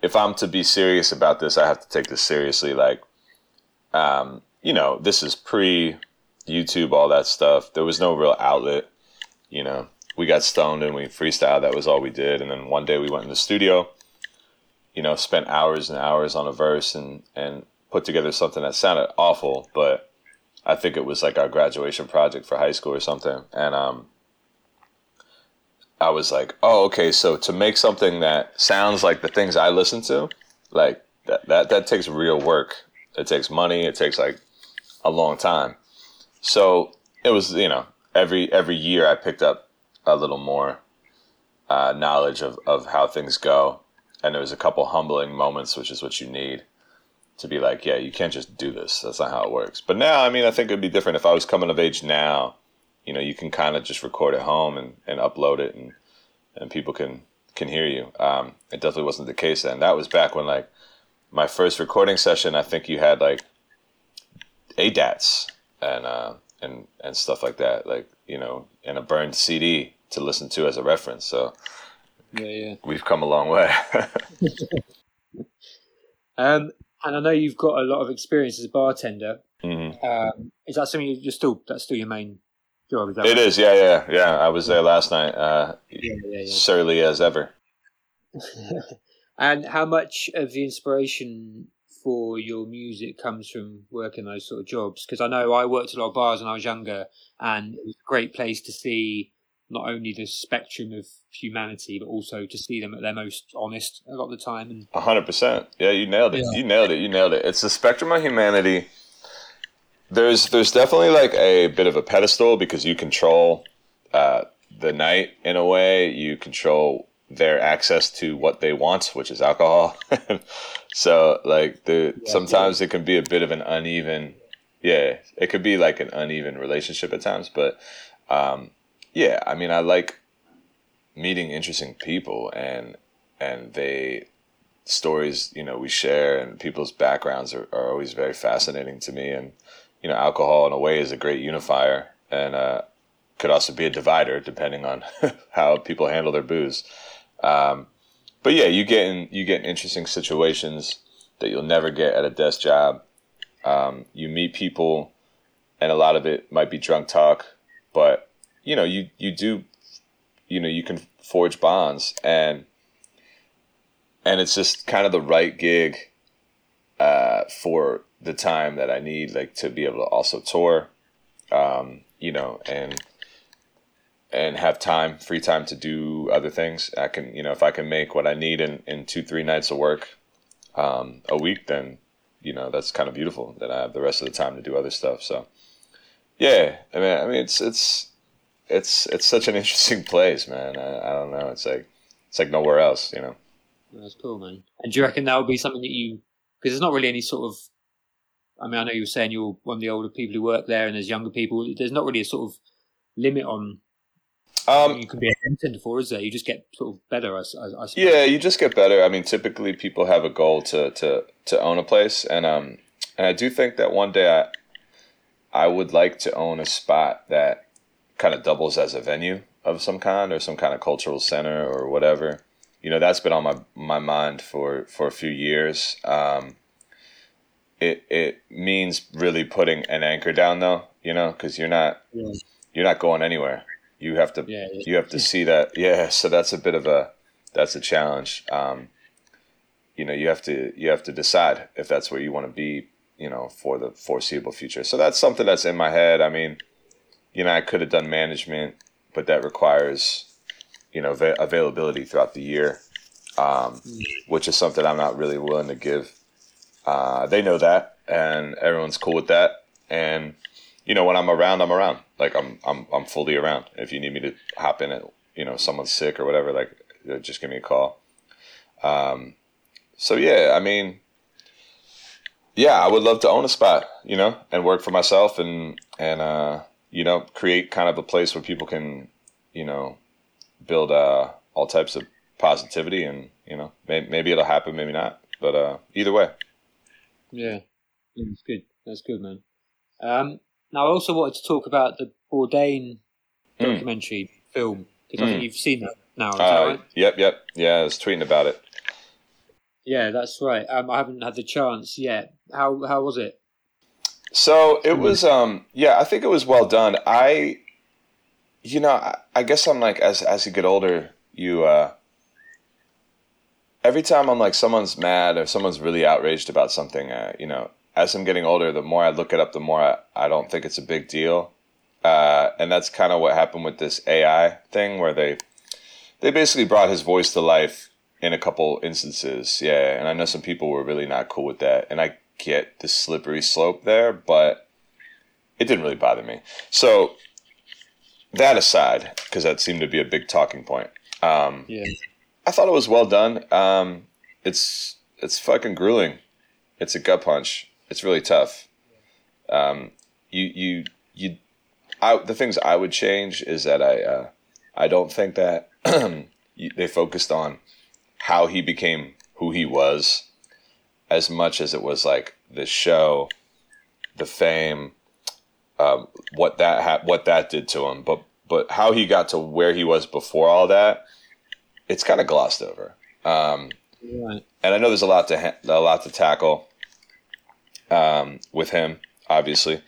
[SPEAKER 3] if I'm to be serious about this, I have to take this seriously. Like, um, you know, this is pre YouTube, all that stuff. There was no real outlet, you know. We got stoned and we freestyled. That was all we did. And then one day we went in the studio you know, spent hours and hours on a verse and, and put together something that sounded awful, but I think it was like our graduation project for high school or something. And um, I was like, oh, okay, so to make something that sounds like the things I listen to, like that, that, that takes real work. It takes money. It takes like a long time. So it was you know every every year I picked up a little more uh, knowledge of of how things go, and there was a couple humbling moments, which is what you need to be like, yeah, you can't just do this. That's not how it works. But now, I mean, I think it'd be different if I was coming of age now. You know, you can kind of just record at home and, and upload it, and and people can can hear you. Um, it definitely wasn't the case then. That was back when like my first recording session. I think you had like ADATs and uh, and and stuff like that, like you know, and a burned CD to listen to as a reference. So
[SPEAKER 1] yeah, yeah,
[SPEAKER 3] we've come a long way.
[SPEAKER 1] um, and I know you've got a lot of experience as a bartender.
[SPEAKER 3] Mm-hmm.
[SPEAKER 1] Um, is that something you're still that's still your main job?
[SPEAKER 3] Is it right? is, yeah, yeah, yeah. I was there last night, uh, yeah, yeah, yeah. surly as ever.
[SPEAKER 1] and how much of the inspiration for your music comes from working those sort of jobs? Because I know I worked a lot of bars when I was younger, and it was a great place to see not only the spectrum of humanity, but also to see them at their most honest a lot of the time. And
[SPEAKER 3] hundred percent, yeah, you nailed it. Yeah. You nailed it. You nailed it. It's the spectrum of humanity. There's there's definitely like a bit of a pedestal because you control uh, the night in a way. You control their access to what they want, which is alcohol. so like the yeah, sometimes yeah. it can be a bit of an uneven. Yeah, it could be like an uneven relationship at times, but um, yeah, I mean, I like meeting interesting people and and they stories you know we share and people's backgrounds are, are always very fascinating to me and you know alcohol in a way is a great unifier and uh, could also be a divider depending on how people handle their booze um, but yeah you get in you get in interesting situations that you'll never get at a desk job. Um, you meet people and a lot of it might be drunk talk but you know, you you do, you know, you can forge bonds, and and it's just kind of the right gig uh, for the time that I need, like to be able to also tour, um, you know, and and have time, free time to do other things. I can, you know, if I can make what I need in, in two, three nights of work um, a week, then, you know, that's kind of beautiful. Then I have the rest of the time to do other stuff. So, yeah, I mean, I mean, it's, it's, it's it's such an interesting place, man. I, I don't know. It's like it's like nowhere else, you know.
[SPEAKER 1] That's cool, man. And do you reckon that would be something that you? Because there's not really any sort of. I mean, I know you were saying you're one of the older people who work there, and there's younger people. There's not really a sort of limit on. Um, you can be a bartender for, is there? You just get sort of better, I, I, I
[SPEAKER 3] Yeah, you just get better. I mean, typically people have a goal to to to own a place, and um, and I do think that one day I, I would like to own a spot that kind of doubles as a venue of some kind or some kind of cultural center or whatever. You know, that's been on my my mind for for a few years. Um, it it means really putting an anchor down though, you know, because you're not yeah. you're not going anywhere. You have to yeah, yeah. you have to see that. Yeah, so that's a bit of a that's a challenge. Um, you know, you have to you have to decide if that's where you want to be. You know, for the foreseeable future. So that's something that's in my head. I mean you know, I could have done management, but that requires, you know, va- availability throughout the year, um, which is something I'm not really willing to give. Uh, they know that, and everyone's cool with that. And you know, when I'm around, I'm around. Like I'm, I'm, I'm fully around. If you need me to hop in, and you know, someone's sick or whatever, like just give me a call. Um, so yeah, I mean, yeah, I would love to own a spot, you know, and work for myself and and uh, you know, create kind of a place where people can, you know, build uh, all types of positivity, and you know, may- maybe it'll happen, maybe not, but uh, either way.
[SPEAKER 1] Yeah, that's good. That's good, man. Um, now, I also wanted to talk about the Bourdain hmm. documentary mm. film because mm. I think hmm. you've seen that now. Uh, that right?
[SPEAKER 3] Yep, yep, yeah. I was tweeting about it.
[SPEAKER 1] Yeah, that's right. Um, I haven't had the chance yet. How how was it?
[SPEAKER 3] So it was, um, yeah, I think it was well done. I, you know, I, I guess I'm like as as you get older, you uh, every time I'm like someone's mad or someone's really outraged about something, uh, you know, as I'm getting older, the more I look it up, the more I, I don't think it's a big deal. Uh, and that's kind of what happened with this AI thing, where they they basically brought his voice to life in a couple instances. Yeah, and I know some people were really not cool with that, and I get the slippery slope there, but it didn't really bother me. So that aside, because that seemed to be a big talking point. Um,
[SPEAKER 1] Yeah.
[SPEAKER 3] I thought it was well done. Um, it's it's fucking grueling. It's a gut punch. It's really tough. Um, you you you. I, the things I would change is that I uh, I don't think that they focused on how he became who he was as much as it was like the show, the fame, um, what that ha- what that did to him. But but how he got to where he was before all that, it's kind of glossed over. Um,
[SPEAKER 1] Right.
[SPEAKER 3] and I know there's a lot to ha- a lot to tackle um, with him, obviously,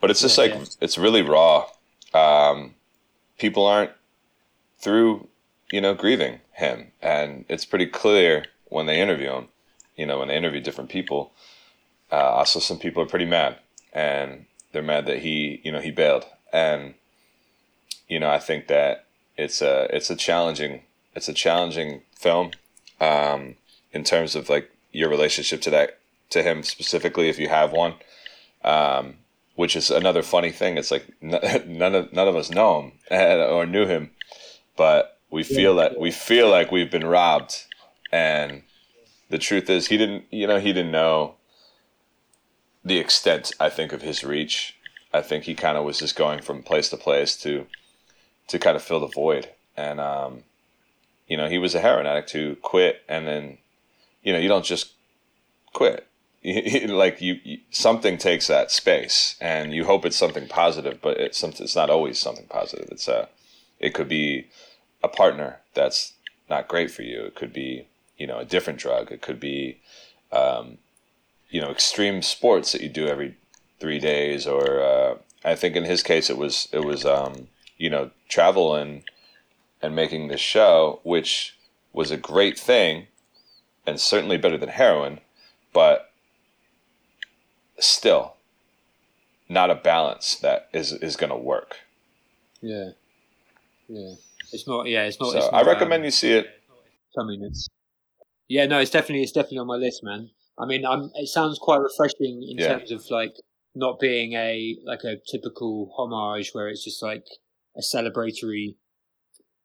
[SPEAKER 3] but it's just
[SPEAKER 1] Yeah,
[SPEAKER 3] like
[SPEAKER 1] yeah.
[SPEAKER 3] it's really raw. Um, people aren't through, you know, grieving him, and it's pretty clear when they interview him. You know, when they interview different people. Uh, also, some people are pretty mad, and they're mad that he, you know, he bailed, and you know, I think that it's a it's a challenging it's a challenging film um, in terms of like your relationship to that to him specifically if you have one. Um, which is another funny thing. It's like none of none of us know him or knew him but we feel that we feel like we've been robbed. And the truth is he didn't you know he didn't know the extent i think of his reach. I think he kind of was just going from place to place to to kind of fill the void. And um, you know, he was a heroin addict who quit, and then, you know, you don't just quit. like you, you, something takes that space, and you hope it's something positive, but it's it's not always something positive. It's a, it could be a partner that's not great for you. It could be, you know, a different drug. It could be, um, you know, extreme sports that you do every three days, or uh, I think in his case it was it was um, you know travel and and making this show, which was a great thing and certainly better than heroin, but still not a balance that is is going to work.
[SPEAKER 1] Yeah. Yeah. It's not. Yeah. It's not.
[SPEAKER 3] So
[SPEAKER 1] it's
[SPEAKER 3] I recommend
[SPEAKER 1] um,
[SPEAKER 3] you see it.
[SPEAKER 1] I mean, it's. Yeah. No. It's definitely. It's definitely on my list, man. I mean, I'm. It sounds quite refreshing in
[SPEAKER 3] Yeah.
[SPEAKER 1] terms of like not being a like a typical homage where it's just like a celebratory.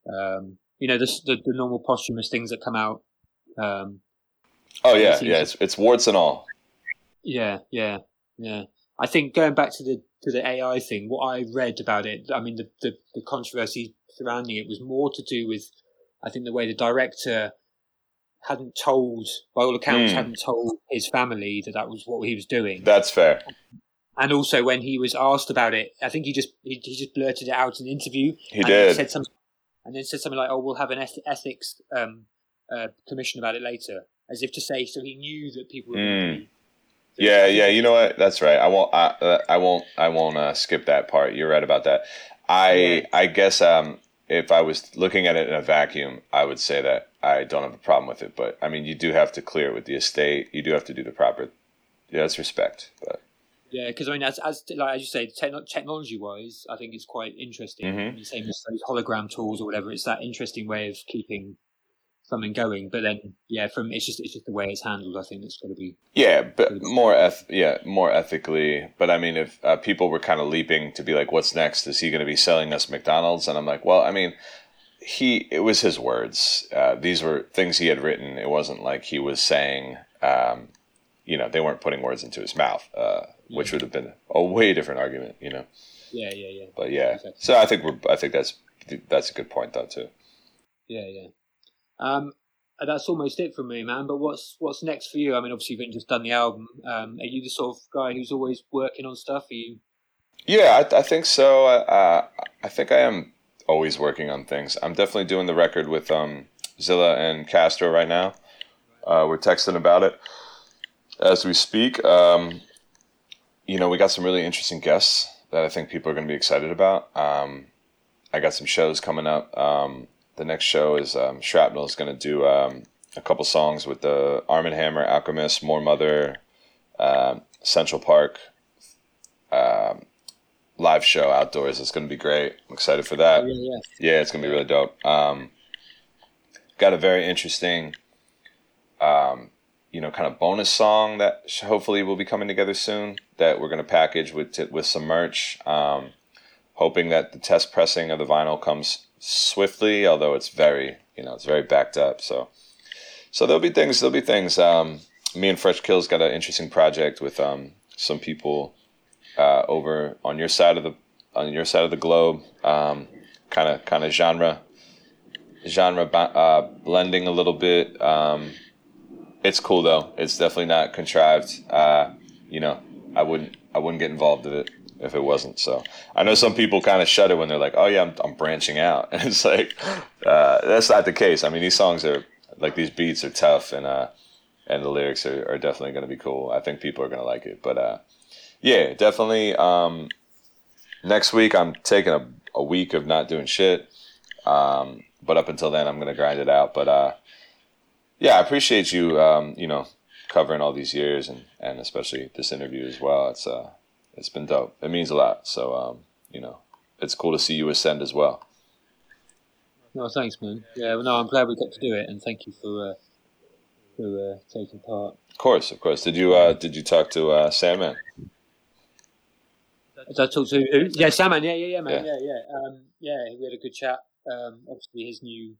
[SPEAKER 1] Um, you know, the the, the normal posthumous things that come out. Um,
[SPEAKER 3] Oh yeah, yeah. It's it's warts and all.
[SPEAKER 1] Yeah, yeah, yeah. I think going back to the to the AI thing, what I read about it, I mean, the the, the controversy surrounding it was more to do with, I think, the way the director hadn't told, by all accounts,
[SPEAKER 3] Hmm.
[SPEAKER 1] hadn't told his family that that was what he was doing,
[SPEAKER 3] That's fair.
[SPEAKER 1] and also when he was asked about it, I think he just he, he just blurted it out in an interview.
[SPEAKER 3] He
[SPEAKER 1] and
[SPEAKER 3] did.
[SPEAKER 1] Said something, and then said something like, "Oh, we'll have an eth- ethics um, uh, commission about it later," as if to say, so he knew that people were.
[SPEAKER 3] Mm. Yeah, yeah. You know what? That's right. I won't. I, uh, I won't. I won't uh, skip that part. You're right about that. I. I guess um, if I was looking at it in a vacuum, I would say that I don't have a problem with it. But I mean, you do have to clear it with the estate. You do have to do the proper. Yeah, that's respect. But
[SPEAKER 1] Yeah, because I mean, as, as like as you say, techno- technology wise, I think it's quite interesting.
[SPEAKER 3] Mhm.
[SPEAKER 1] I mean, same as those hologram tools or whatever. It's that interesting way of keeping something going. But then, yeah, from it's just it's just the way it's handled. I think it's got to be.
[SPEAKER 3] yeah, but more eth- yeah, more ethically. But I mean, if uh, people were kind of leaping to be like, "What's next? Is he going to be selling us McDonald's?" And I'm like, "Well, I mean." He, it was his words. Uh, these were things he had written. It wasn't like he was saying, um, you know, they weren't putting words into his mouth, uh, which would have been a way different argument, you know.
[SPEAKER 1] Yeah, yeah, yeah,
[SPEAKER 3] But yeah,
[SPEAKER 1] Exactly.
[SPEAKER 3] so I think we're, I think that's that's a good point though too.
[SPEAKER 1] yeah, yeah. Um, that's almost it from me, man. But what's what's next for you? I mean, obviously you've just done the album. Um, are you the sort of guy who's always working on stuff? Are you?
[SPEAKER 3] Yeah, I, I think so. Uh, I think I am always working on things. I'm definitely doing the record with um, Zilla and Castro right now. Uh, we're texting about it as we speak. Um, you know, we got some really interesting guests that I think people are going to be excited about. Um, I got some shows coming up. Um, the next show is um, ShrapKnel is going to do um, a couple songs with the Armand Hammer, Alchemist, Moor Mother, um, Central Park. Um, live show outdoors. It's going to be great. I'm excited for that.
[SPEAKER 1] yeah, yeah.
[SPEAKER 3] Yeah, it's gonna be really dope. Um, got a very interesting, um, you know kind of bonus song that hopefully will be coming together soon that we're going to package with with some merch. Um, hoping that the test pressing of the vinyl comes swiftly, although it's very you know it's very backed up. So so there'll be things. There'll be things. Um, me and Fresh Kills got an interesting project with um, some people uh, over on your side of the on your side of the globe. Um kind of kind of genre genre uh, blending a little bit. Um, it's cool though. It's definitely not contrived. Uh, you know, I wouldn't I wouldn't get involved with it if it wasn't. So I know some people kind of shudder when they're like, "Oh yeah, I'm, I'm branching out," and it's like uh, that's not the case. I mean, these songs are like these beats are tough, and uh, and the lyrics are, are definitely going to be cool. I think people are going to like it. But uh, yeah, definitely. Um, next week, I'm taking a, a week of not doing shit. Um, but up until then, I'm going to grind it out. But uh, yeah, I appreciate you, um, you know, covering all these years and, and especially this interview as well. It's uh, it's been dope. It means a lot. So um, you know, it's cool to see you ascend as well.
[SPEAKER 1] No, thanks, man. Yeah, well, no, I'm glad we got to do it, and thank you for uh, for uh, taking part.
[SPEAKER 3] Of course, of course. Did you uh, did you talk to uh, Sandman?
[SPEAKER 1] Did I talk to who? Yeah, Sandman. Yeah, yeah, yeah, man. Yeah, yeah. Yeah, um, yeah we had a good chat. Um, obviously, his new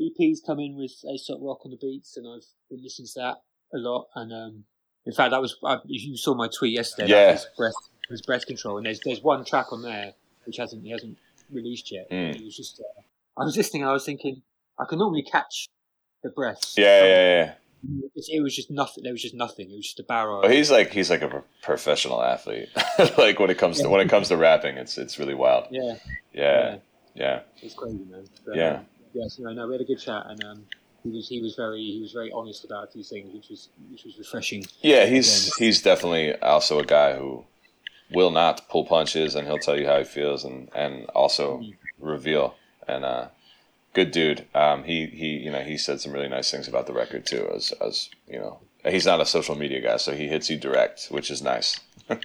[SPEAKER 1] EP's come in with Aesop Rock on the beats, and I've been listening to that a lot. And um, in fact, that was I, you saw my tweet yesterday.
[SPEAKER 3] Yeah.
[SPEAKER 1] His breath, his breath control, and there's there's one track on there which hasn't he hasn't released yet.
[SPEAKER 3] Mm.
[SPEAKER 1] It was just uh, I was listening. I was thinking I can normally catch the breath.
[SPEAKER 3] Yeah, yeah, yeah.
[SPEAKER 1] It, was just nothing. There was just nothing. It was just a barrel.
[SPEAKER 3] Well, he's like he's like a professional athlete. like when it comes to when it comes to rapping, it's it's really wild.
[SPEAKER 1] yeah,
[SPEAKER 3] Yeah, yeah,
[SPEAKER 1] it's crazy, man. But,
[SPEAKER 3] yeah.
[SPEAKER 1] um, yeah, so no, no, we had a good chat, and um, he was he was very he was very honest about a few things, which was which was refreshing.
[SPEAKER 3] yeah. He's he's definitely also a guy who will not pull punches, and he'll tell you how he feels, and and also reveal. And uh, good dude. Um, he he you know he said some really nice things about the record too. As as you know, he's not a social media guy, so he hits you direct, which is nice.
[SPEAKER 1] No,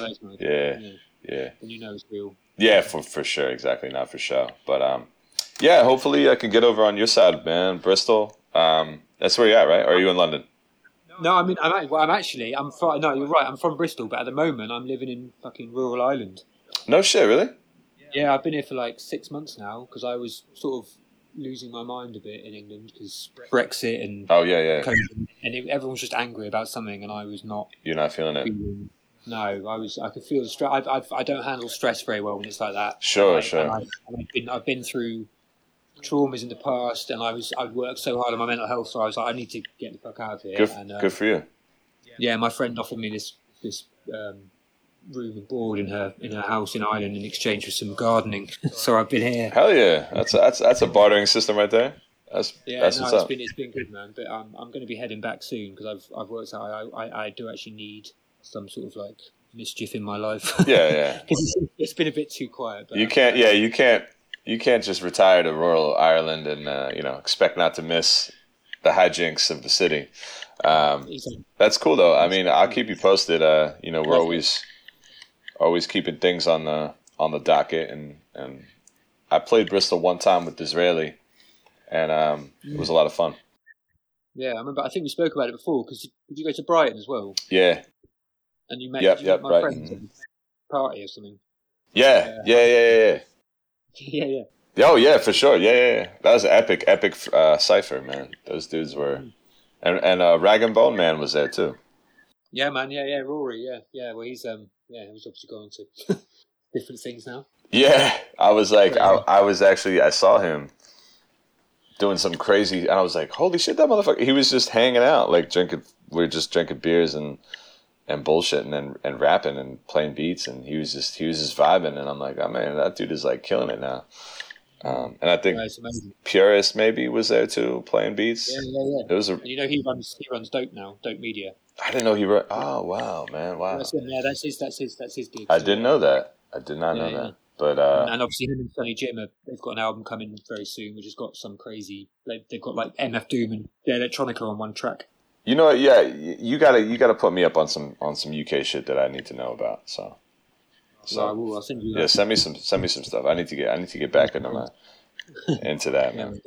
[SPEAKER 1] that's nice.
[SPEAKER 3] Yeah.
[SPEAKER 1] yeah.
[SPEAKER 3] yeah.
[SPEAKER 1] And you know it's real.
[SPEAKER 3] Yeah, for for sure, exactly, not for show, but um, yeah. Hopefully, I can get over on your side, man. Bristol. Um, that's where you're at, right? Or are you in London?
[SPEAKER 1] No, I mean I'm well, I'm actually I'm from no, you're right. I'm from Bristol, but at the moment I'm living in fucking rural Ireland.
[SPEAKER 3] No shit, really?
[SPEAKER 1] Yeah, I've been here for like six months now because I was sort of losing my mind a bit in England because Brexit and
[SPEAKER 3] Oh yeah, yeah.
[SPEAKER 1] COVID, and it, everyone was just angry about something, and I was not
[SPEAKER 3] You're not feeling it.
[SPEAKER 1] feeling. No, I was. I could feel the stress. I, I, I don't handle stress very well when it's like that.
[SPEAKER 3] Sure,
[SPEAKER 1] And I,
[SPEAKER 3] sure.
[SPEAKER 1] I, I've been I've been through traumas in the past, and I was I'd worked so hard on my mental health, so I was like, I need to get the fuck out of here.
[SPEAKER 3] Good,
[SPEAKER 1] and, uh,
[SPEAKER 3] good for you.
[SPEAKER 1] yeah, my friend offered me this this um, room and board in her in her house in Ireland in exchange for some gardening. so I've been here.
[SPEAKER 3] Hell yeah, that's that's that's a bartering system right there. That's
[SPEAKER 1] Yeah,
[SPEAKER 3] that's
[SPEAKER 1] no, it's
[SPEAKER 3] up.
[SPEAKER 1] been it's been good, man. But um, I'm going to be heading back soon because I've I've worked out I, I I do actually need some sort of like mischief in my life.
[SPEAKER 3] Yeah, yeah.
[SPEAKER 1] 'Cause it's, it's been a bit too quiet. But
[SPEAKER 3] You
[SPEAKER 1] um,
[SPEAKER 3] can't. Yeah, you can't. You can't just retire to rural Ireland and uh, you know expect not to miss the hijinks of the city. Um, That's cool though. I mean, I'll keep you posted. Uh, you know, we're always always keeping things on the on the docket, and and I played Bristol one time with Dizraeli, and um, it was a lot of fun.
[SPEAKER 1] yeah, I remember. I think we spoke about it before because did you go to Brighton as well?
[SPEAKER 3] Yeah,
[SPEAKER 1] And you met,
[SPEAKER 3] Yep,
[SPEAKER 1] you
[SPEAKER 3] yep,
[SPEAKER 1] met my
[SPEAKER 3] Brighton.
[SPEAKER 1] friends at party or something.
[SPEAKER 3] yeah, yeah, yeah, yeah. yeah.
[SPEAKER 1] yeah, yeah.
[SPEAKER 3] Oh yeah, for sure. Yeah, yeah, yeah. That was an epic, epic uh, cipher, man. Those dudes were, and and uh, Rag and Bone Man was there too.
[SPEAKER 1] Yeah, man. Yeah, yeah. Rory. Yeah, yeah. Well, he's um, yeah, he's obviously going to different things now.
[SPEAKER 3] Yeah, I was like, I, I was actually, I saw him doing some crazy, and I was like, holy shit, that motherfucker! He was just hanging out, like drinking. We were just drinking beers and and bullshitting and and rapping and playing beats, and he was just he was just vibing, and I'm like, oh man, that dude is like killing it now. Um, and I think
[SPEAKER 1] Yeah.
[SPEAKER 3] Purist maybe was there too, playing beats.
[SPEAKER 1] Yeah, yeah, yeah.
[SPEAKER 3] It was a.
[SPEAKER 1] And you know he runs he runs Dope now, Dope Media.
[SPEAKER 3] I didn't know he wrote. Oh wow, man, wow.
[SPEAKER 1] That's him, yeah, that's his that's his that's his gig.
[SPEAKER 3] I didn't know that. I did not know
[SPEAKER 1] Yeah, yeah.
[SPEAKER 3] that. But uh,
[SPEAKER 1] and obviously him and Sonny Jim, are, they've got an album coming very soon, which has got some crazy. Like, they've got like MF Doom and the Electronica on one track.
[SPEAKER 3] You know, yeah, you gotta you gotta put me up on some on some UK shit that I need to know about. So,
[SPEAKER 1] So I will. I'll send you.
[SPEAKER 3] yeah, send me some send me some stuff. I need to get I need to get back into my into that man.